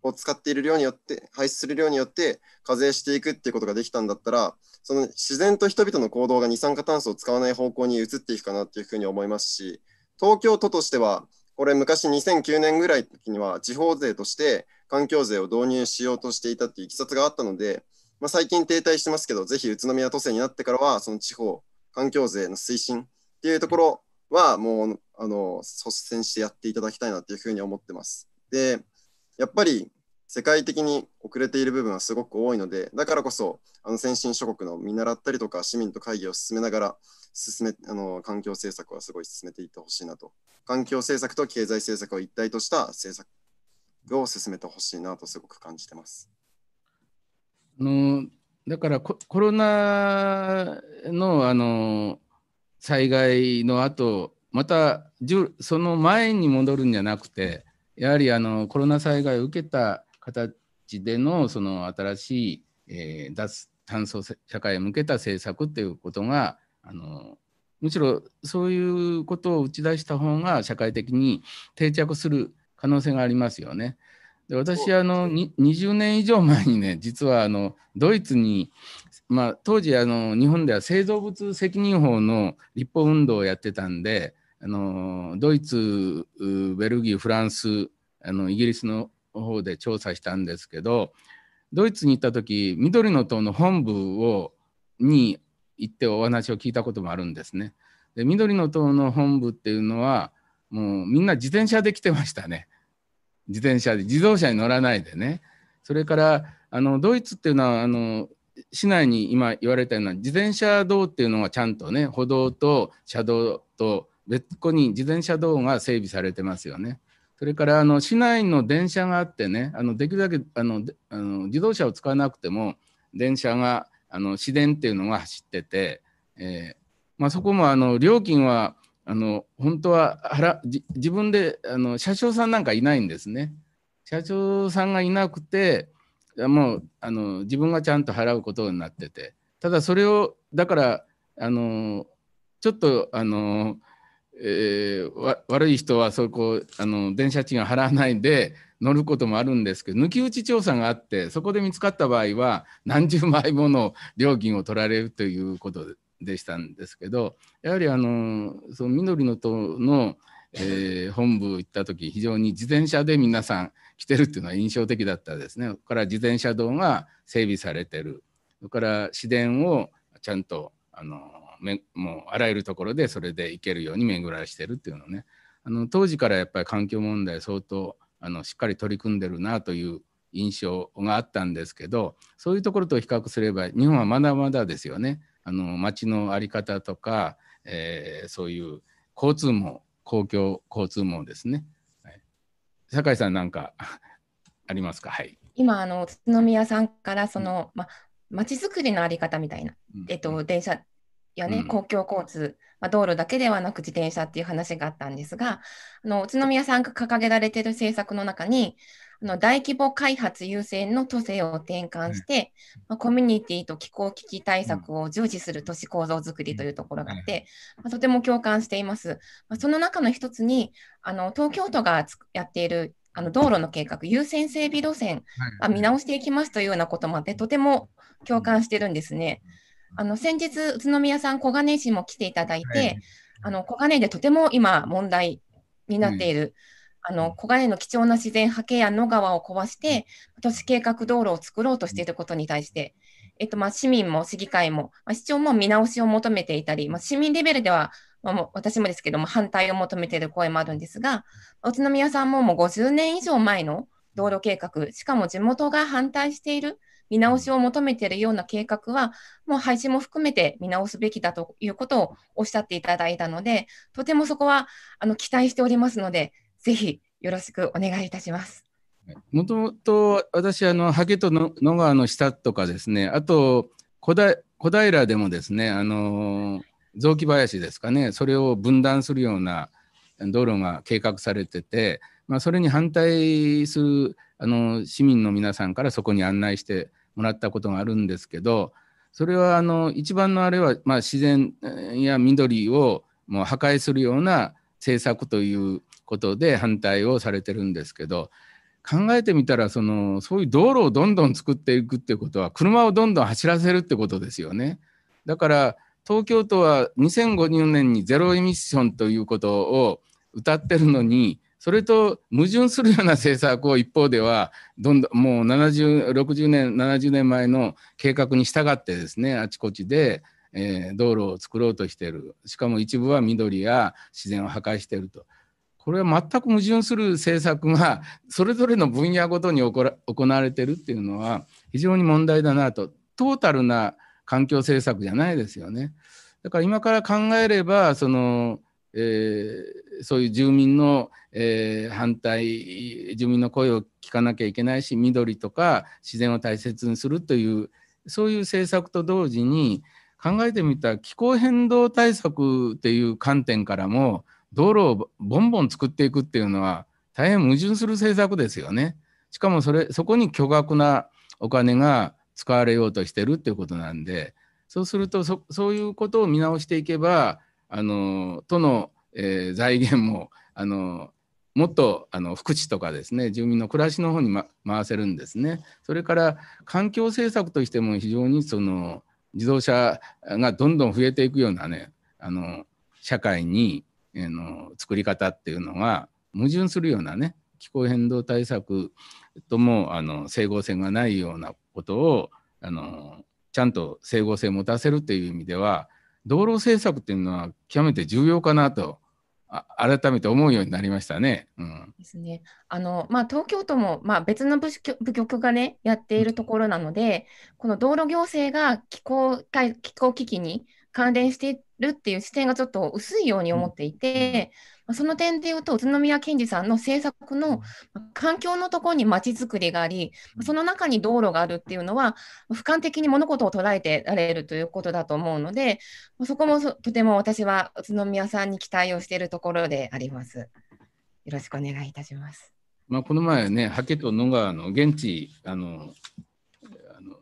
を使っている量によって、排出する量によって課税していくっていうことができたんだったら、その自然と人々の行動が二酸化炭素を使わない方向に移っていくかなっていうふうに思いますし、東京都としては、これ昔2009年ぐらいの時には地方税として環境税を導入しようとしていたっていういきさつがあったので、まあ、最近停滞してますけど、ぜひ宇都宮都政になってからは、その地方環境税の推進っていうところはもうあの率先してやっていただきたいなというふうに思ってます。で、やっぱり世界的に遅れている部分はすごく多いので、だからこそあの先進諸国の見習ったりとか市民と会議を進めながら進めあの環境政策はすごい進めていってほしいなと。環境政策と経済政策を一体とした政策を進めてほしいなとすごく感じてます。あのだからコロナのあの災害の後またその前に戻るんじゃなくてやはりあのコロナ災害を受けた形でのその新しい、えー、脱炭素社会へ向けた政策っていうことがあのむしろそういうことを打ち出した方が社会的に定着する可能性がありますよね。で私あの20年以上前にね実はあのドイツに、まあ、当時あの日本では製造物責任法の立法運動をやってたんであのドイツベルギーフランスあのイギリスの方で調査したんですけどドイツに行った時緑の党の本部をに行ってお話を聞いたこともあるんですね。で緑の党の本部っていうのはもうみんな自転車で来てましたね。自転車で自動車に乗らないでねそれからあのドイツっていうのはあの市内に今言われたような自転車道っていうのがちゃんとね歩道と車道と別個に自転車道が整備されてますよね。それからあの市内の電車があってねあのできるだけあのあの自動車を使わなくても電車があの市電っていうのが走ってて、えーまあ、そこもあの料金はあの本当は払自分であの車掌さんなんかいないんですね。社長さんがいなくてもうあの自分がちゃんと払うことになっててただそれをだからあのちょっとあの、えー、悪い人はそこあの電車賃を払わないで乗ることもあるんですけど抜き打ち調査があってそこで見つかった場合は何十枚もの料金を取られるということでしたんですけどやはりあのその緑の党の、えー、本部行った時非常に自転車で皆さん来てるっていうのは印象的だったですね。から自転車道が整備されてるそれから市電をちゃんとあのめもうあらゆるところでそれで行けるように巡らしてるっていうのね。あの当時からやっぱり環境問題相当あのしっかり取り組んでるなという印象があったんですけどそういうところと比較すれば日本はまだまだですよね。あの街の在り方とか、えー、そういう交通網公共交通網ですね。はい、酒井さんなんか ありますか、はい、今あの宇都宮さんからその、うん、ま、街づくりの在り方みたいな、うん、えっと、電車やね、うん、公共交通、まあ、道路だけではなく自転車っていう話があったんですがあの宇都宮さんが掲げられている政策の中にあの大規模開発優先の都政を転換して、まあ、コミュニティと気候危機対策を重視する都市構造づくりというところがあって、まあ、とても共感しています。まあ、その中の一つにあの東京都がやっているあの道路の計画、優先整備路線、あ見直していきますというようなこともあって、とても共感してるんですね。あの先日、宇都宮さん、小金井市も来ていただいて、あの小金井でとても今、問題になっている、あの黄金の貴重な自然、ケや野川を壊して、都市計画道路を作ろうとしていることに対して、えっとまあ、市民も市議会も、まあ、市長も見直しを求めていたり、まあ、市民レベルでは、まあ、私もですけども、反対を求めている声もあるんですが、宇都宮さんももう50年以上前の道路計画、しかも地元が反対している、見直しを求めているような計画は、もう廃止も含めて見直すべきだということをおっしゃっていただいたので、とてもそこはあの期待しておりますので、ぜひよろしくお願いいたします。もともと私あのハケと野川の下とかですねあと小平でもですねあの雑木林ですかねそれを分断するような道路が計画されてて、まあ、それに反対するあの市民の皆さんからそこに案内してもらったことがあるんですけどそれはあの一番のあれは、まあ、自然や緑をもう破壊するような政策ということで反対をされてるんですけど考えてみたらそのそういう道路をどんどん作っていくってことは車をどんどん走らせるってことですよね。だから東京都は2050年にゼロエミッションということを歌ってるのにそれと矛盾するような政策を一方ではどんどんもう7060年70年前の計画に従ってですねあちこちで、えー、道路を作ろうとしているしかも一部は緑や自然を破壊していると。これは全く矛盾する政策がそれぞれの分野ごとに行われてるっていうのは非常に問題だなとトータルな環境政策じゃないですよね。だから今から考えればその、えー、そういう住民の、えー、反対住民の声を聞かなきゃいけないし緑とか自然を大切にするというそういう政策と同時に考えてみた気候変動対策っていう観点からも道路をボンボン作っていくっていうのは大変矛盾する政策ですよね。しかもそれそこに巨額なお金が使われようとしてるっていうことなんでそうするとそそういうことを見直していけばあの都の、えー、財源もあのもっとあの福祉とかですね住民の暮らしの方に、ま、回せるんですね。それから環境政策としても非常にその自動車がどんどん増えていくようなねあの社会にえの作り方っていうのが矛盾するようなね気候変動対策ともあの整合性がないようなことをあのちゃんと整合性を持たせるという意味では道路政策っていうのは極めて重要かなと改めて思うようになりましたね。うん、ですね。あのまあ、東京都も、まあ、別の部局がねやっているところなので、この道路行政が気候気候危機に関連しているっていう視点がちょっと薄いように思っていて、うん、その点で言うと、宇都宮健児さんの政策の環境のところにまちづくりがあり、その中に道路があるっていうのは、俯瞰的に物事を捉えてられるということだと思うので、そこもとても私は宇都宮さんに期待をしているところであります。よろしくお願いいたします。まあ、この前ね、ハケと野川の現地、あの、あの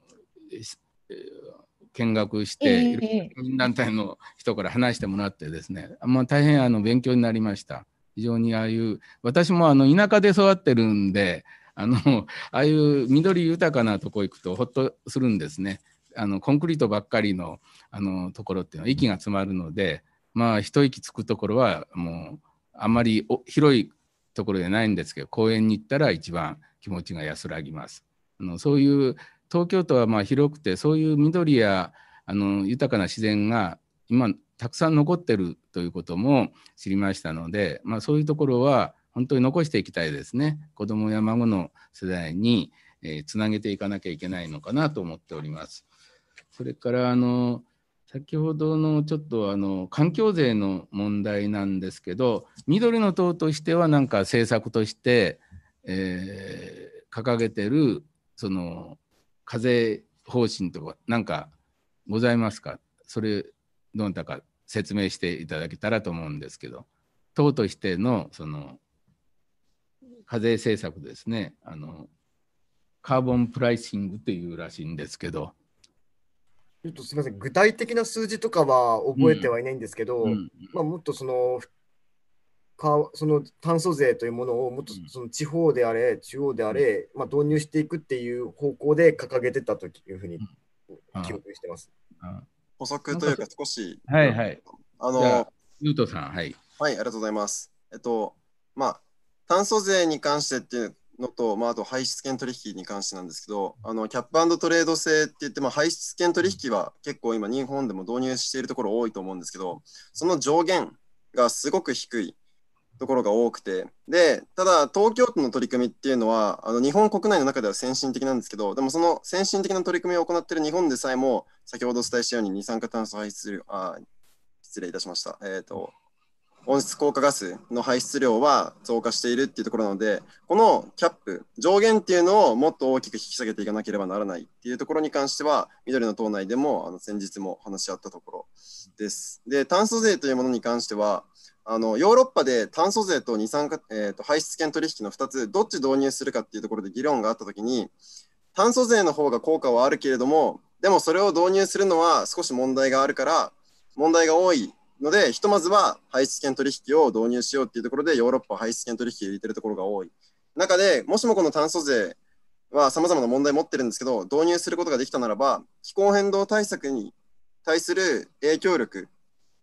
見学して、いろんな団体の人から話してもらってですね、まあ、大変あの勉強になりました。非常にああいう私もあの田舎で育ってるんであのああいう緑豊かなとこ行くとほっとするんですね。あのコンクリートばっかりのあのところっていうのは息が詰まるのでまあ一息つくところはもうあんまり広いところじゃないんですけど公園に行ったら一番気持ちが安らぎます。あのそういう東京都はまあ広くてそういう緑やあの豊かな自然が今たくさん残ってるということも知りましたので、まあ、そういうところは本当に残していきたいですね子どもや孫の世代に、えー、つなげていかなきゃいけないのかなと思っております。それからあの先ほどのちょっとあの環境税の問題なんですけど緑の党としてはなんか政策として、えー、掲げてるその課税方針とか何かございますか？それどなたか説明していただけたらと思うんですけど。党としてのその課税政策ですね。あのカーボンプライシングというらしいんですけど。ちょっとすみません。具体的な数字とかは覚えてはいないんですけど、うん。うん、まあ、もっとそのかその炭素税というものをもっとその地方であれ、中央であれ、まあ、導入していくっていう方向で掲げてたというふうに記憶してます。補足というか少し、はいはい。あの、ゆうとさん、はい。はい、ありがとうございます。えっと、まあ、炭素税に関してっていうのと、まあ、あと排出権取引に関してなんですけど、あのキャップトレード制って言って、まあ、排出権取引は結構今、日本でも導入しているところ多いと思うんですけど、その上限がすごく低いところが多くて、で、ただ、東京都の取り組みっていうのは、あの日本国内の中では先進的なんですけど、でもその先進的な取り組みを行っている日本でさえも、先ほどお伝えしたように二酸化炭素排出量、あ失礼いたしました。えっ、ー、と、温室効果ガスの排出量は増加しているっていうところなので、このキャップ、上限っていうのをもっと大きく引き下げていかなければならないっていうところに関しては、緑の党内でもあの先日も話し合ったところです。で、炭素税というものに関しては、あのヨーロッパで炭素税と二酸化、えーと、排出権取引の2つ、どっち導入するかっていうところで議論があったときに、炭素税の方が効果はあるけれども、でもそれを導入するのは少し問題があるから、問題が多いので、ひとまずは排出権取引を導入しようっていうところで、ヨーロッパ排出権取引を入れてるところが多い。中で、もしもこの炭素税はさまざまな問題持ってるんですけど、導入することができたならば、気候変動対策に対する影響力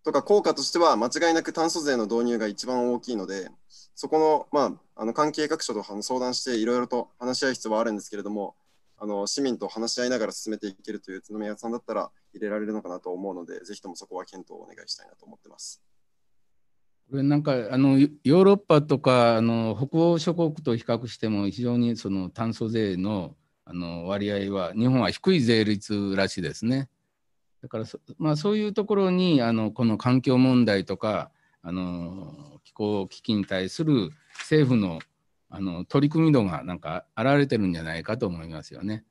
とか効果としては、間違いなく炭素税の導入が一番大きいので、そこの,、まあ、あの関係各所と相談して、いろいろと話し合う必要はあるんですけれども、あの市民と話し合いながら進めていけるという宇都宮さんだったら入れられるのかなと思うので、ぜひともそこは検討をお願いしたいなと思ってます。これなんかあのヨーロッパとかあの北欧諸国と比較しても非常にその炭素税のあの割合は日本は低い税率らしいですね。だからそ,、まあ、そういうところにあのこの環境問題とかあの気候危機に対する政府のあの取り組み度がなんか現れてるんじゃないかと思いますよね。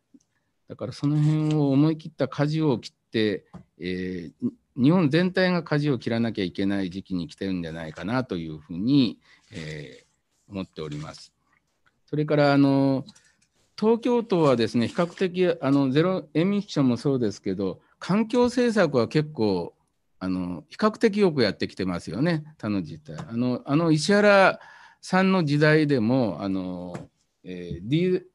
だからその辺を思い切った舵を切って、えー、日本全体が舵を切らなきゃいけない時期に来てるんじゃないかなというふうに、えー、思っております。それからあの東京都はですね比較的あのゼロエミッションもそうですけど環境政策は結構あの比較的よくやってきてますよね他の自治体。あのあの石原3の時代でも、あの、えー、ディーゼ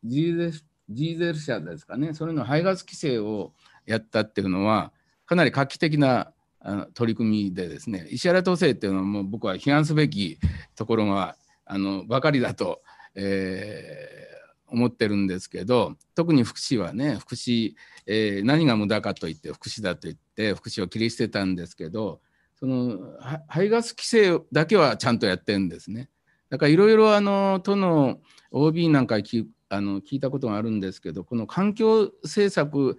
ディーゼル車ですかね、それの排ガス規制をやったっていうのは、かなり画期的なあの取り組みでですね、石原都政っていうのはもう僕は批判すべきところがあのばかりだと、えー、思ってるんですけど、特に福祉はね、福祉、えー、何が無駄かと言って、福祉だと言って、福祉を切り捨てたんですけど、その排ガス規制だけはちゃんとやってるんですね。だからいろいろあの都の OB なんか聞あの聞いたことがあるんですけどこの環境政策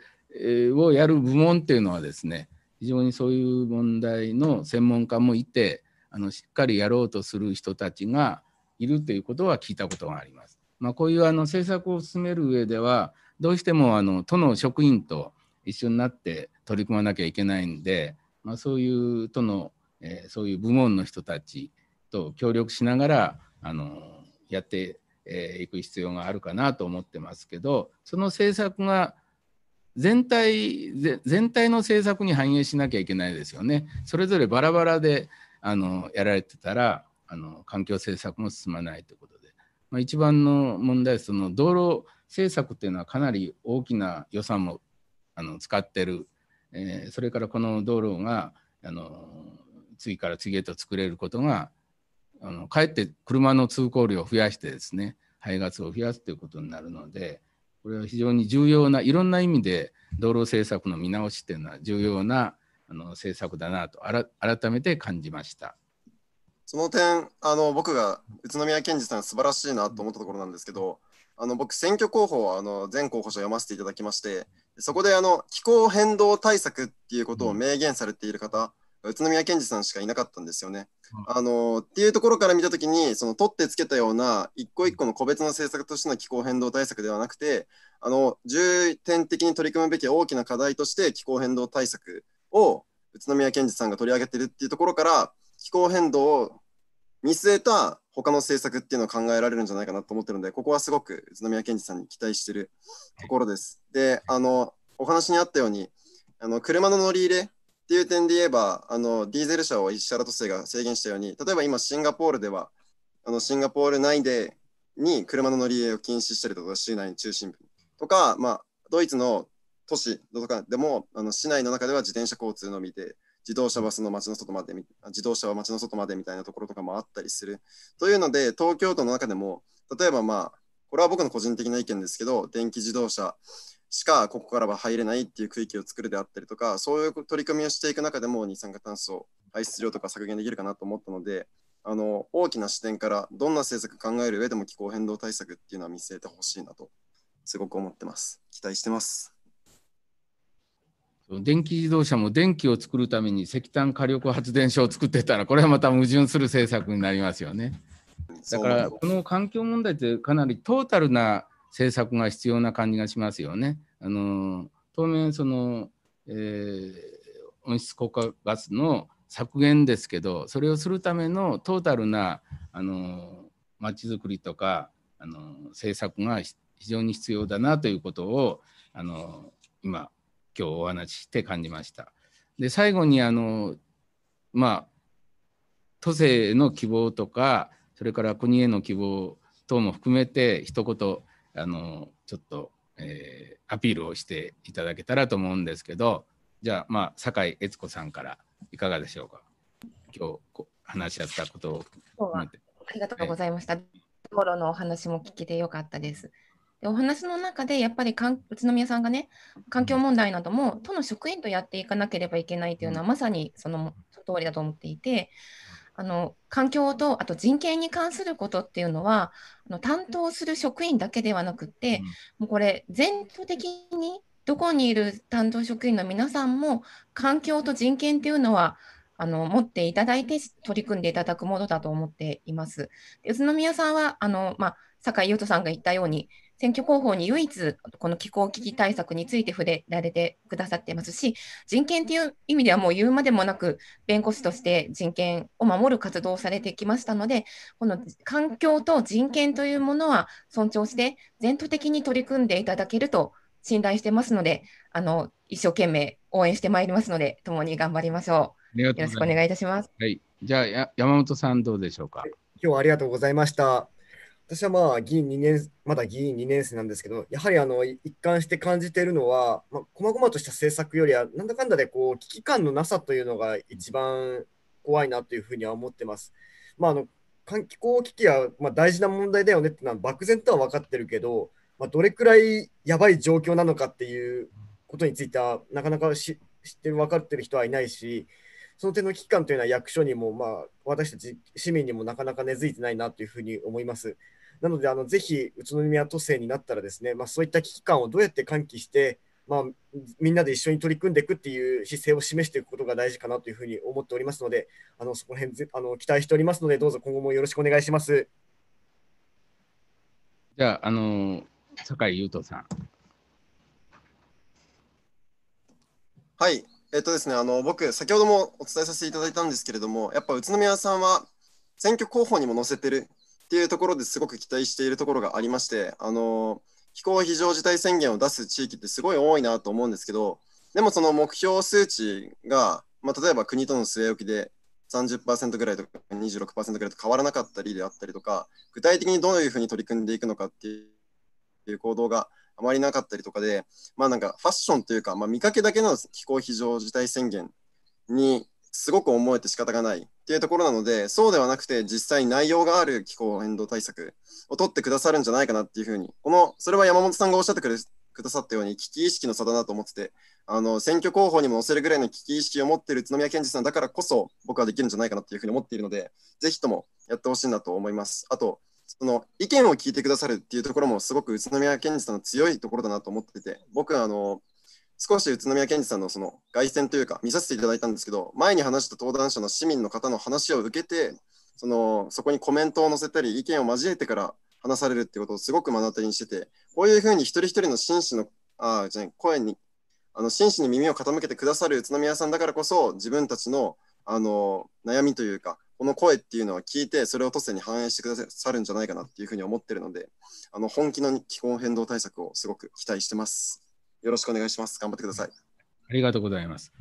をやる部門っていうのはですね非常にそういう問題の専門家もいてあのしっかりやろうとする人たちがいるということは聞いたことがあります。まあ、こういうあの政策を進める上ではどうしてもあの都の職員と一緒になって取り組まなきゃいけないんで、まあ、そういう都の、えー、そういう部門の人たちと協力しながらあのやっていく必要があるかなと思ってますけどその政策が全体全体の政策に反映しなきゃいけないですよね。それぞれバラバラであのやられてたらあの環境政策も進まないということ、まあ、一番の問題はその道路政策っていうのはかなり大きな予算もあの使ってる、えー、それからこの道路があの次から次へと作れることがあのかえって車の通行量を増やしてですね排ガスを増やすということになるのでこれは非常に重要ないろんな意味で道路政策の見直しというのは重要なあの政策だなと改めて感じました。その点あの僕が宇都宮健児さん素晴らしいなと思ったところなんですけどあの僕選挙候補はあの全候補者読ませていただきましてそこであの気候変動対策っていうことを明言されている方、宇都宮健児さんしかいなかったんですよね。あのっていうところから見たときに、その取ってつけたような一個一個の個別の政策としての気候変動対策ではなくて、あの重点的に取り組むべき大きな課題として気候変動対策を宇都宮健児さんが取り上げてるっていうところから、気候変動を見据えた他の政策っていうのを考えられるんじゃないかなと思ってるので、ここはすごく宇都宮健児さんに期待してるところです。で、あのお話にあったように、あの車の乗り入れっていう点で言えば、あのディーゼル車を石原都政が制限したように、例えば今、シンガポールでは、あのシンガポール内でに車の乗り入れを禁止したりとか、市内の中心部とか、まあ、ドイツの都市とかでも、あの市内の中では自転車交通のみで、自動車バスの街の外まで、自動車は街の外までみたいなところとかもあったりする。というので、東京都の中でも、例えばまあ、これは僕の個人的な意見ですけど、電気自動車しかここからは入れないっていう区域を作るであったりとか、そういう取り組みをしていく中でも二酸化炭素排出量とか削減できるかなと思ったので、あの大きな視点からどんな政策考える上でも気候変動対策っていうのは見据えてほしいなとすごく思ってます。期待してます。電気自動車も電気を作るために石炭火力発電所を作ってたらこれはまた矛盾する政策になりますよね。だからこの環境問題ってかなりトータルな政策が必要な感じがしますよね。あの当面その、えー、温室効果ガスの削減ですけどそれをするためのトータルなあの街づくりとかあの政策が非常に必要だなということをあの今今日お話しして感じました。で最後にあのまあ都政への希望とかそれから国への希望等も含めて一言あのちょっと、えー、アピールをしていただけたらと思うんですけどじゃあまあ酒井悦子さんからいかがでしょうか今日話し合ったことをありがとうございました。道路のお話も聞けてよかったです。でお話の中でやっぱりかん宇都宮さんがね環境問題なども都の職員とやっていかなければいけないというのはまさにその通りだと思っていてあの環境とあと人権に関することっていうのはあの担当する職員だけではなくって、もうこれ全体的にどこにいる担当職員の皆さんも環境と人権っていうのはあの持っていただいて取り組んでいただくものだと思っています。宇都宮さんはあの、まあ、酒井優斗さんが言ったように選挙広報に唯一この気候危機対策について触れられてくださってますし人権っていう意味ではもう言うまでもなく弁護士として人権を守る活動をされてきましたのでこの環境と人権というものは尊重して全頭的に取り組んでいただけると信頼してますのであの一生懸命応援してまいりますので共に頑張りましょう。よろしくお願いいたします。はい、じゃあ山本さんどうでしょうか？今日はありがとうございました。私はまあ議員2年、まだ議員2年生なんですけど、やはりあの一貫して感じているのは、まあ、細々とした政策よりは、なんだかんだでこう危機感のなさというのが一番怖いなというふうには思ってます。まあ、あの気候危機はまあ大事な問題だよねってのは漠然とは分かってるけど、まあ、どれくらいやばい状況なのかっていうことについては、なかなか知って分かってる人はいないし、その点の危機感というのは役所にも、まあ、私たち市民にもなかなか根付いてないなというふうに思います。なので、あのぜひ宇都宮都政になったらですね、まあ、そういった危機感をどうやって喚起して、まあ、みんなで一緒に取り組んでいくっていう姿勢を示していくことが大事かなというふうに思っておりますので、あのそこら辺あの期待しておりますので、どうぞ今後もよろしくお願いします。じゃあ、あの酒井優斗さん。はい、えっとですね、あの僕、先ほどもお伝えさせていただいたんですけれども、やっぱ宇都宮さんは選挙候補にも載せてるっていうところですごく期待しているところがありまして、あの気候非常事態宣言を出す地域ってすごい多いなと思うんですけど、でもその目標数値が、まあ、例えば国との据え置きで30%ぐらいとか26%ぐらいと変わらなかったりであったりとか、具体的にどういうふうに取り組んでいくのかっていう行動があまりなかったりとかで、まあなんかファッションというか、まあ、見かけだけの気候非常事態宣言にすごく思えて仕方がないっていうところなので、そうではなくて、実際内容がある気候変動対策を取ってくださるんじゃないかなっていうふうに、この、それは山本さんがおっしゃってくれくださったように、危機意識の差だなと思ってて、あの選挙候補にも載せるぐらいの危機意識を持っている宇都宮健治さんだからこそ、僕はできるんじゃないかなっていうふうに思っているので、ぜひともやってほしいなと思います。あと、その意見を聞いてくださるっていうところもすごく宇都宮健治さんの強いところだなと思ってて、僕はあの少し宇都宮健治さんのその凱旋というか見させていただいたんですけど前に話した登壇者の市民の方の話を受けてそのそこにコメントを載せたり意見を交えてから話されるってことをすごく目の当たりにしててこういうふうに一人一人の真摯のあじゃ声にあの真摯に耳を傾けてくださる宇都宮さんだからこそ自分たちのあの悩みというかこの声っていうのは聞いてそれを都政に反映してくださるんじゃないかなっていうふうに思ってるのであの本気の気候変動対策をすごく期待してます。よろしくお願いします。頑張ってください。ありがとうございます。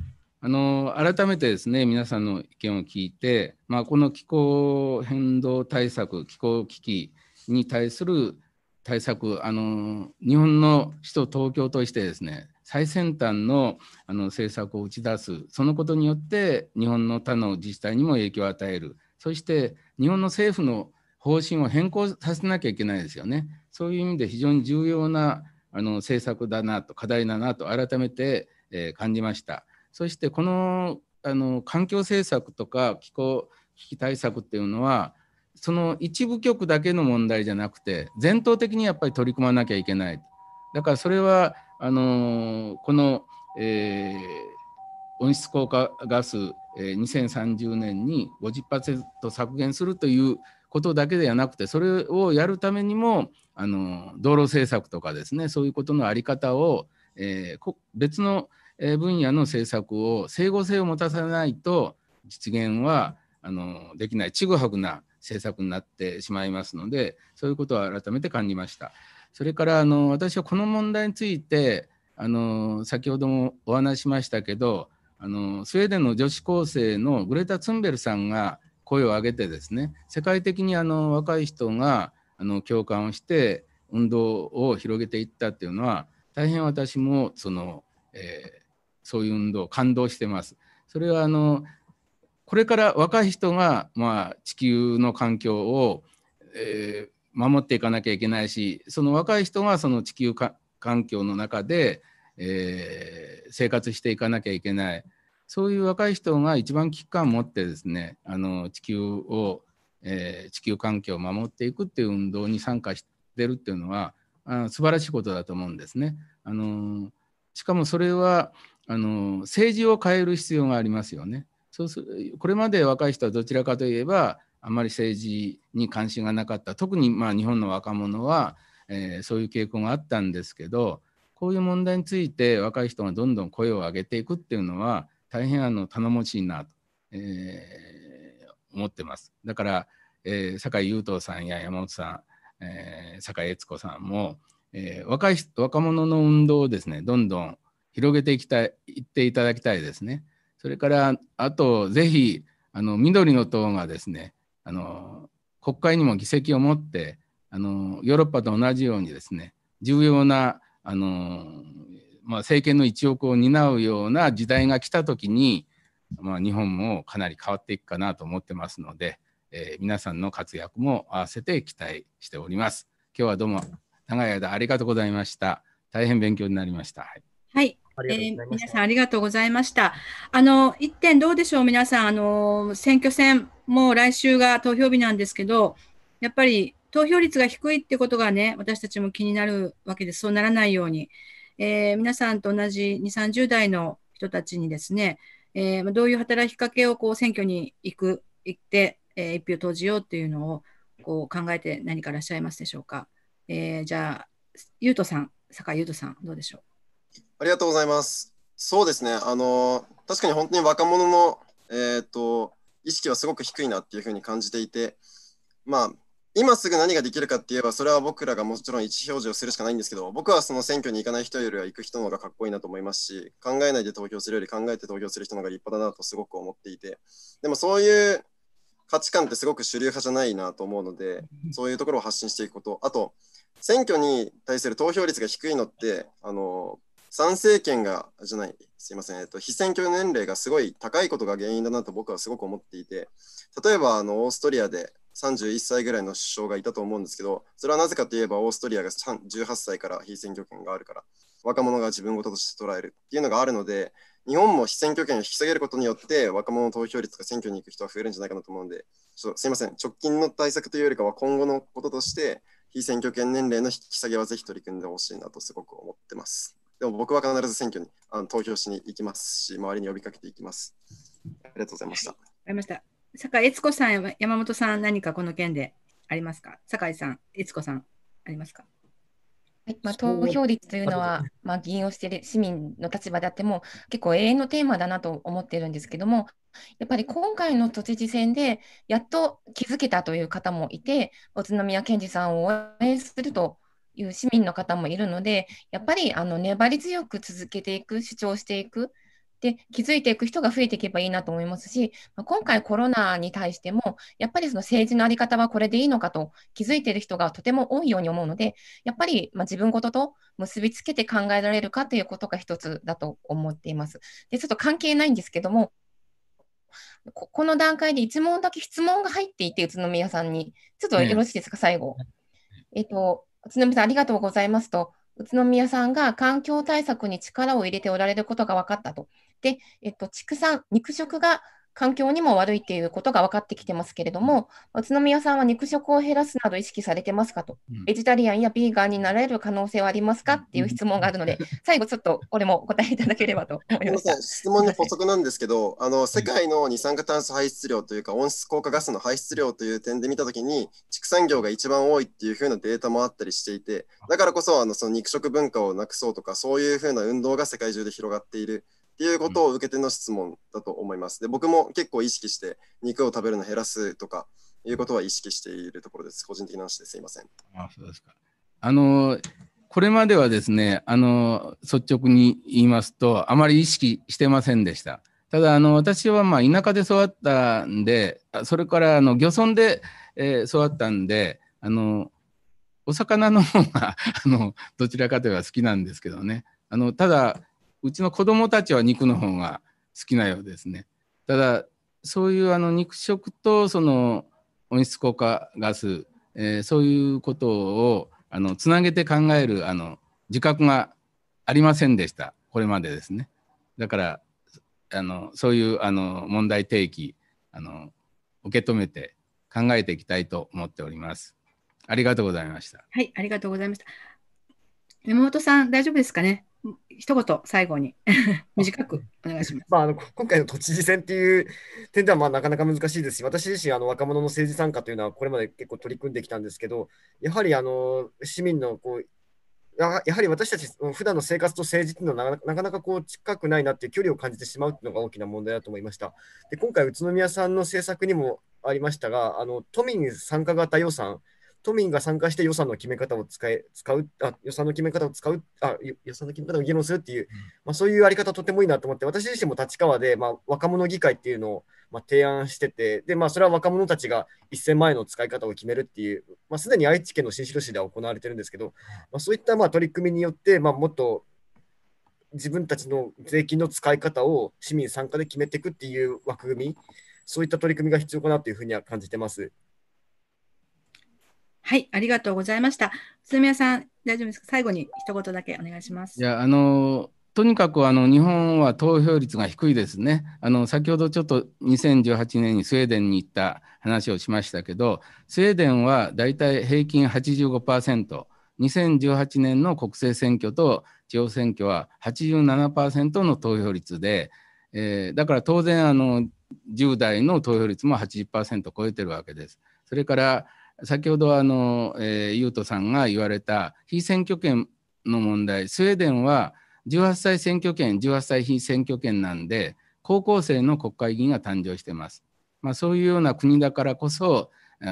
あの改めてですね皆さんの意見を聞いて、まあ、この気候変動対策気候危機に対する対策あの日本の首都東京としてですね最先端のあの政策を打ち出すそのことによって日本の他の自治体にも影響を与えるそして日本の政府の方針を変更させなきゃいけないですよね。そういう意味で非常に重要なあの政策だなと課題だなと改めて、えー、感じました。そしてこのあの環境政策とか気候危機対策っていうのはその一部局だけの問題じゃなくて全頭的にやっぱり取り組まなきゃいけないだからそれはあのこの、えー、温室効果ガス、えー、2030年に50%削減するということだけではなくてそれをやるためにもあの道路政策とかですねそういうことの在り方を、えー、別の分野の政策を整合性を持たせないと実現はあのできないちぐはぐな政策になってしまいますのでそういうことを改めて感じました。それからあの私はこの問題についてあの先ほどもお話しましたけどあのスウェーデンの女子高生のグレタ・ツンベルさんが声を上げてですね世界的にあの若い人があの共感をして運動を広げていったっていうのは大変私もその、えー、そういう運動感動してます。それはあのこれから若い人が、まあ、地球の環境を、えー、守っていかなきゃいけないしその若い人がその地球環境の中で、えー、生活していかなきゃいけないそういう若い人が一番危機感を持ってですねあの地球を、えー、地球環境を守っていくっていう運動に参加してるっていうのはあ素晴らしいことだと思うんですね。あのしかもそれはあの政治を変える必要がありますよね。そうするこれまで若い人はどちらかといえばあまり政治に関心がなかった特にまあ日本の若者は、えー、そういう傾向があったんですけどこういう問題について若い人がどんどん声を上げていくっていうのは大変あの頼もしいなと、えー、思ってます。だから、えー、酒井雄斗さんや山本さん、えー、酒井悦子さんも、えー、若い若者の運動をですねどんどん広げていきたいいっていただきたいですね。それからあとぜひあの緑の党がですねあの国会にも議席を持ってあのヨーロッパと同じようにですね重要なあの、まあ、政権の一翼を担うような時代が来た時に、まあ、日本もかなり変わっていくかなと思ってますので、えー、皆さんの活躍も合わせて期待しております。今日はどうも長い間ありがとうございました。大変勉強になりました。はい、はいえー、皆さんありがとうございました。あの、一点どうでしょう皆さん、あの、選挙戦、もう来週が投票日なんですけど、やっぱり投票率が低いってことがね、私たちも気になるわけです。そうならないように。えー、皆さんと同じ2、30代の人たちにですね、えー、どういう働きかけをこう選挙に行く、行って、えー、一票投じようっていうのをこう考えて何かいらっしゃいますでしょうか。えー、じゃあ、ゆうとさん、坂井ゆうとさん、どうでしょう？ありがとうございます。そうですね、あの確かに本当に若者の、えーと、意識はすごく低いなっていうふうに感じていて、まあ、今すぐ何ができるかって言えば、それは僕らがもちろん位置表示をするしかないんですけど、僕はその選挙に行かない人よりは行く人の方がかっこいいなと思いますし、考えないで投票するより考えて投票する人の方が立派だなとすごく思っていて、でもそういう価値観ってすごく主流派じゃないなと思うので、そういうところを発信していくこと、あと、選挙に対する投票率が低いのって、あの参政権が、じゃない、すいません、えっと、非選挙年齢がすごい高いことが原因だなと僕はすごく思っていて、例えばあのオーストリアで31歳ぐらいの首相がいたと思うんですけど、それはなぜかといえばオーストリアが18歳から非選挙権があるから、若者が自分事として捉えるっていうのがあるので、日本も非選挙権を引き下げることによって若者の投票率が選挙に行く人は増えるんじゃないかなと思うので、ちょっとすいません、直近の対策というよりかは今後のこととして、非選挙権年齢の引き下げはぜひ取り組んでほしいなとすごく思ってます。でも僕は必ず選挙にあの投票しに行きますし、周りに呼びかけていきます。ありがとうございました。ありました。坂井悦子さん、山本さん、何かこの件でありますか？坂井さん、悦子さん、ありますか？はいまあ、投票率というのは、まあ、議員をしている市民の立場であっても、結構永遠のテーマだなと思っているんですけども、やっぱり今回の都知事選で、やっと気づけたという方もいて、宇都宮健児さんを応援するという市民の方もいるので、やっぱりあの粘り強く続けていく、主張していくっで、気づいていく人が増えていけばいいなと思いますし、まあ、今回コロナに対しても、やっぱりその政治のあり方はこれでいいのかと気づいている人がとても多いように思うので、やっぱりま自分事と結びつけて考えられるかということが一つだと思っています。で、ちょっと関係ないんですけども、ここの段階で1問だけ質問が入っていて、宇都宮さんに。ちょっとよろしいですか、ね、最後。えっと、宇都宮さん、ありがとうございますと。宇都宮さんが環境対策に力を入れておられることが分かったと。で、えっと、畜産、肉食が環境にも悪いっていうことが分かってきてますけれども、宇都宮さんは肉食を減らすなど意識されてますかと、ベジタリアンやビーガンになられる可能性はありますかっていう質問があるので、最後ちょっとこれもお答えいただければと思います。質問の補足なんですけど、あの世界の二酸化炭素排出量というか、温室効果ガスの排出量という点で見たときに、畜産業が一番多いっていうふうなデータもあったりしていて、だからこそあのその肉食文化をなくそうとか、そういうふうな運動が世界中で広がっている。っていうことを受けての質問だと思います。で僕も結構意識して肉を食べるの減らすとかいうことは意識しているところです。個人的な話ですいません。あそうですかあのこれまではですねあの率直に言いますとあまり意識してませんでした。ただあの私はまあ田舎で育ったんでそれからあの漁村で、えー、育ったんであのお魚の方があのどちらかといえば好きなんですけどねあのただうちの子供たちは肉の方が好きなようですね。ただそういうあの肉食とその温室効果ガス、えー、そういうことをあのつなげて考えるあの自覚がありませんでしたこれまでですね。だからあのそういうあの問題提起あの受け止めて考えていきたいと思っております。ありがとうございました。はい、ありがとうございました。山本さん、大丈夫ですかね？一言最後に短くお願いします。まあ、あの今回の都知事選っていう点ではまあなかなか難しいですし、私自身、あの若者の政治参加というのはこれまで結構取り組んできたんですけど、やはりあの市民のこうややはり私たち、普段の生活と政治っていうのはなかなかこう近くないなっていう距離を感じてしまうっていうのが大きな問題だと思いました。で今回、宇都宮さんの政策にもありましたが、あの都民参加型予算、都民が参加して予算の決め方を使え使うあ、予算の決め方を使うあ、予算の決め方を議論するっていう、まあ、そういうやり方とてもいいなと思って、私自身も立川で、まあ、若者議会っていうのを、まあ、提案してて、でまあ、それは若者たちが1000万円の使い方を決めるっていう、まあ、すでに愛知県の新城市では行われてるんですけど、まあ、そういったまあ取り組みによって、まあ、もっと自分たちの税金の使い方を市民参加で決めていくっていう枠組み、そういった取り組みが必要かなというふうには感じてます。はい、ありがとうございました。鈴宮さん、大丈夫ですか？最後に一言だけお願いします。いや、あの、とにかくあの日本は投票率が低いですね。あの先ほどちょっと2018年にスウェーデンに行った話をしましたけど、スウェーデンはだいたい平均85%、2018年の国政選挙と地方選挙は87%の投票率で、えー、だから当然あの10代の投票率も80%超えてるわけです。それから先ほどあの、えー、ゆうとさんが言われた非選挙権の問題、スウェーデンは18歳選挙権、18歳非選挙権なんで、高校生の国会議員が誕生してます。まあ、そういうような国だからこそ、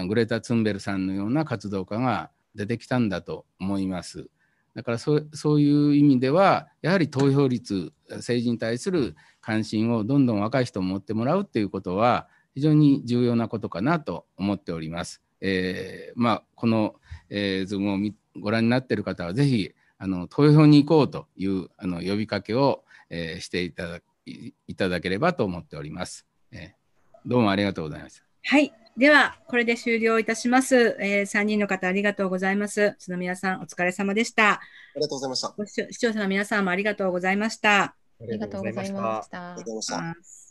グレタ・ツンベルさんのような活動家が出てきたんだと思います。だからそういう意味では、やはり投票率、政治に対する関心をどんどん若い人も持ってもらうということは、非常に重要なことかなと思っております。えー、まあ、この、えー、ズームをご覧になっている方は、ぜひあの投票に行こうというあの呼びかけを、えー、していただいただければと思っております、えー。どうもありがとうございました。はい。では、これで終了いたします。えー、3人の方ありがとうございます。角宮さん、お疲れ様でした。ありがとうございました。視聴者の皆さんもありがとうございました。ありがとうございました。ありがとうございました。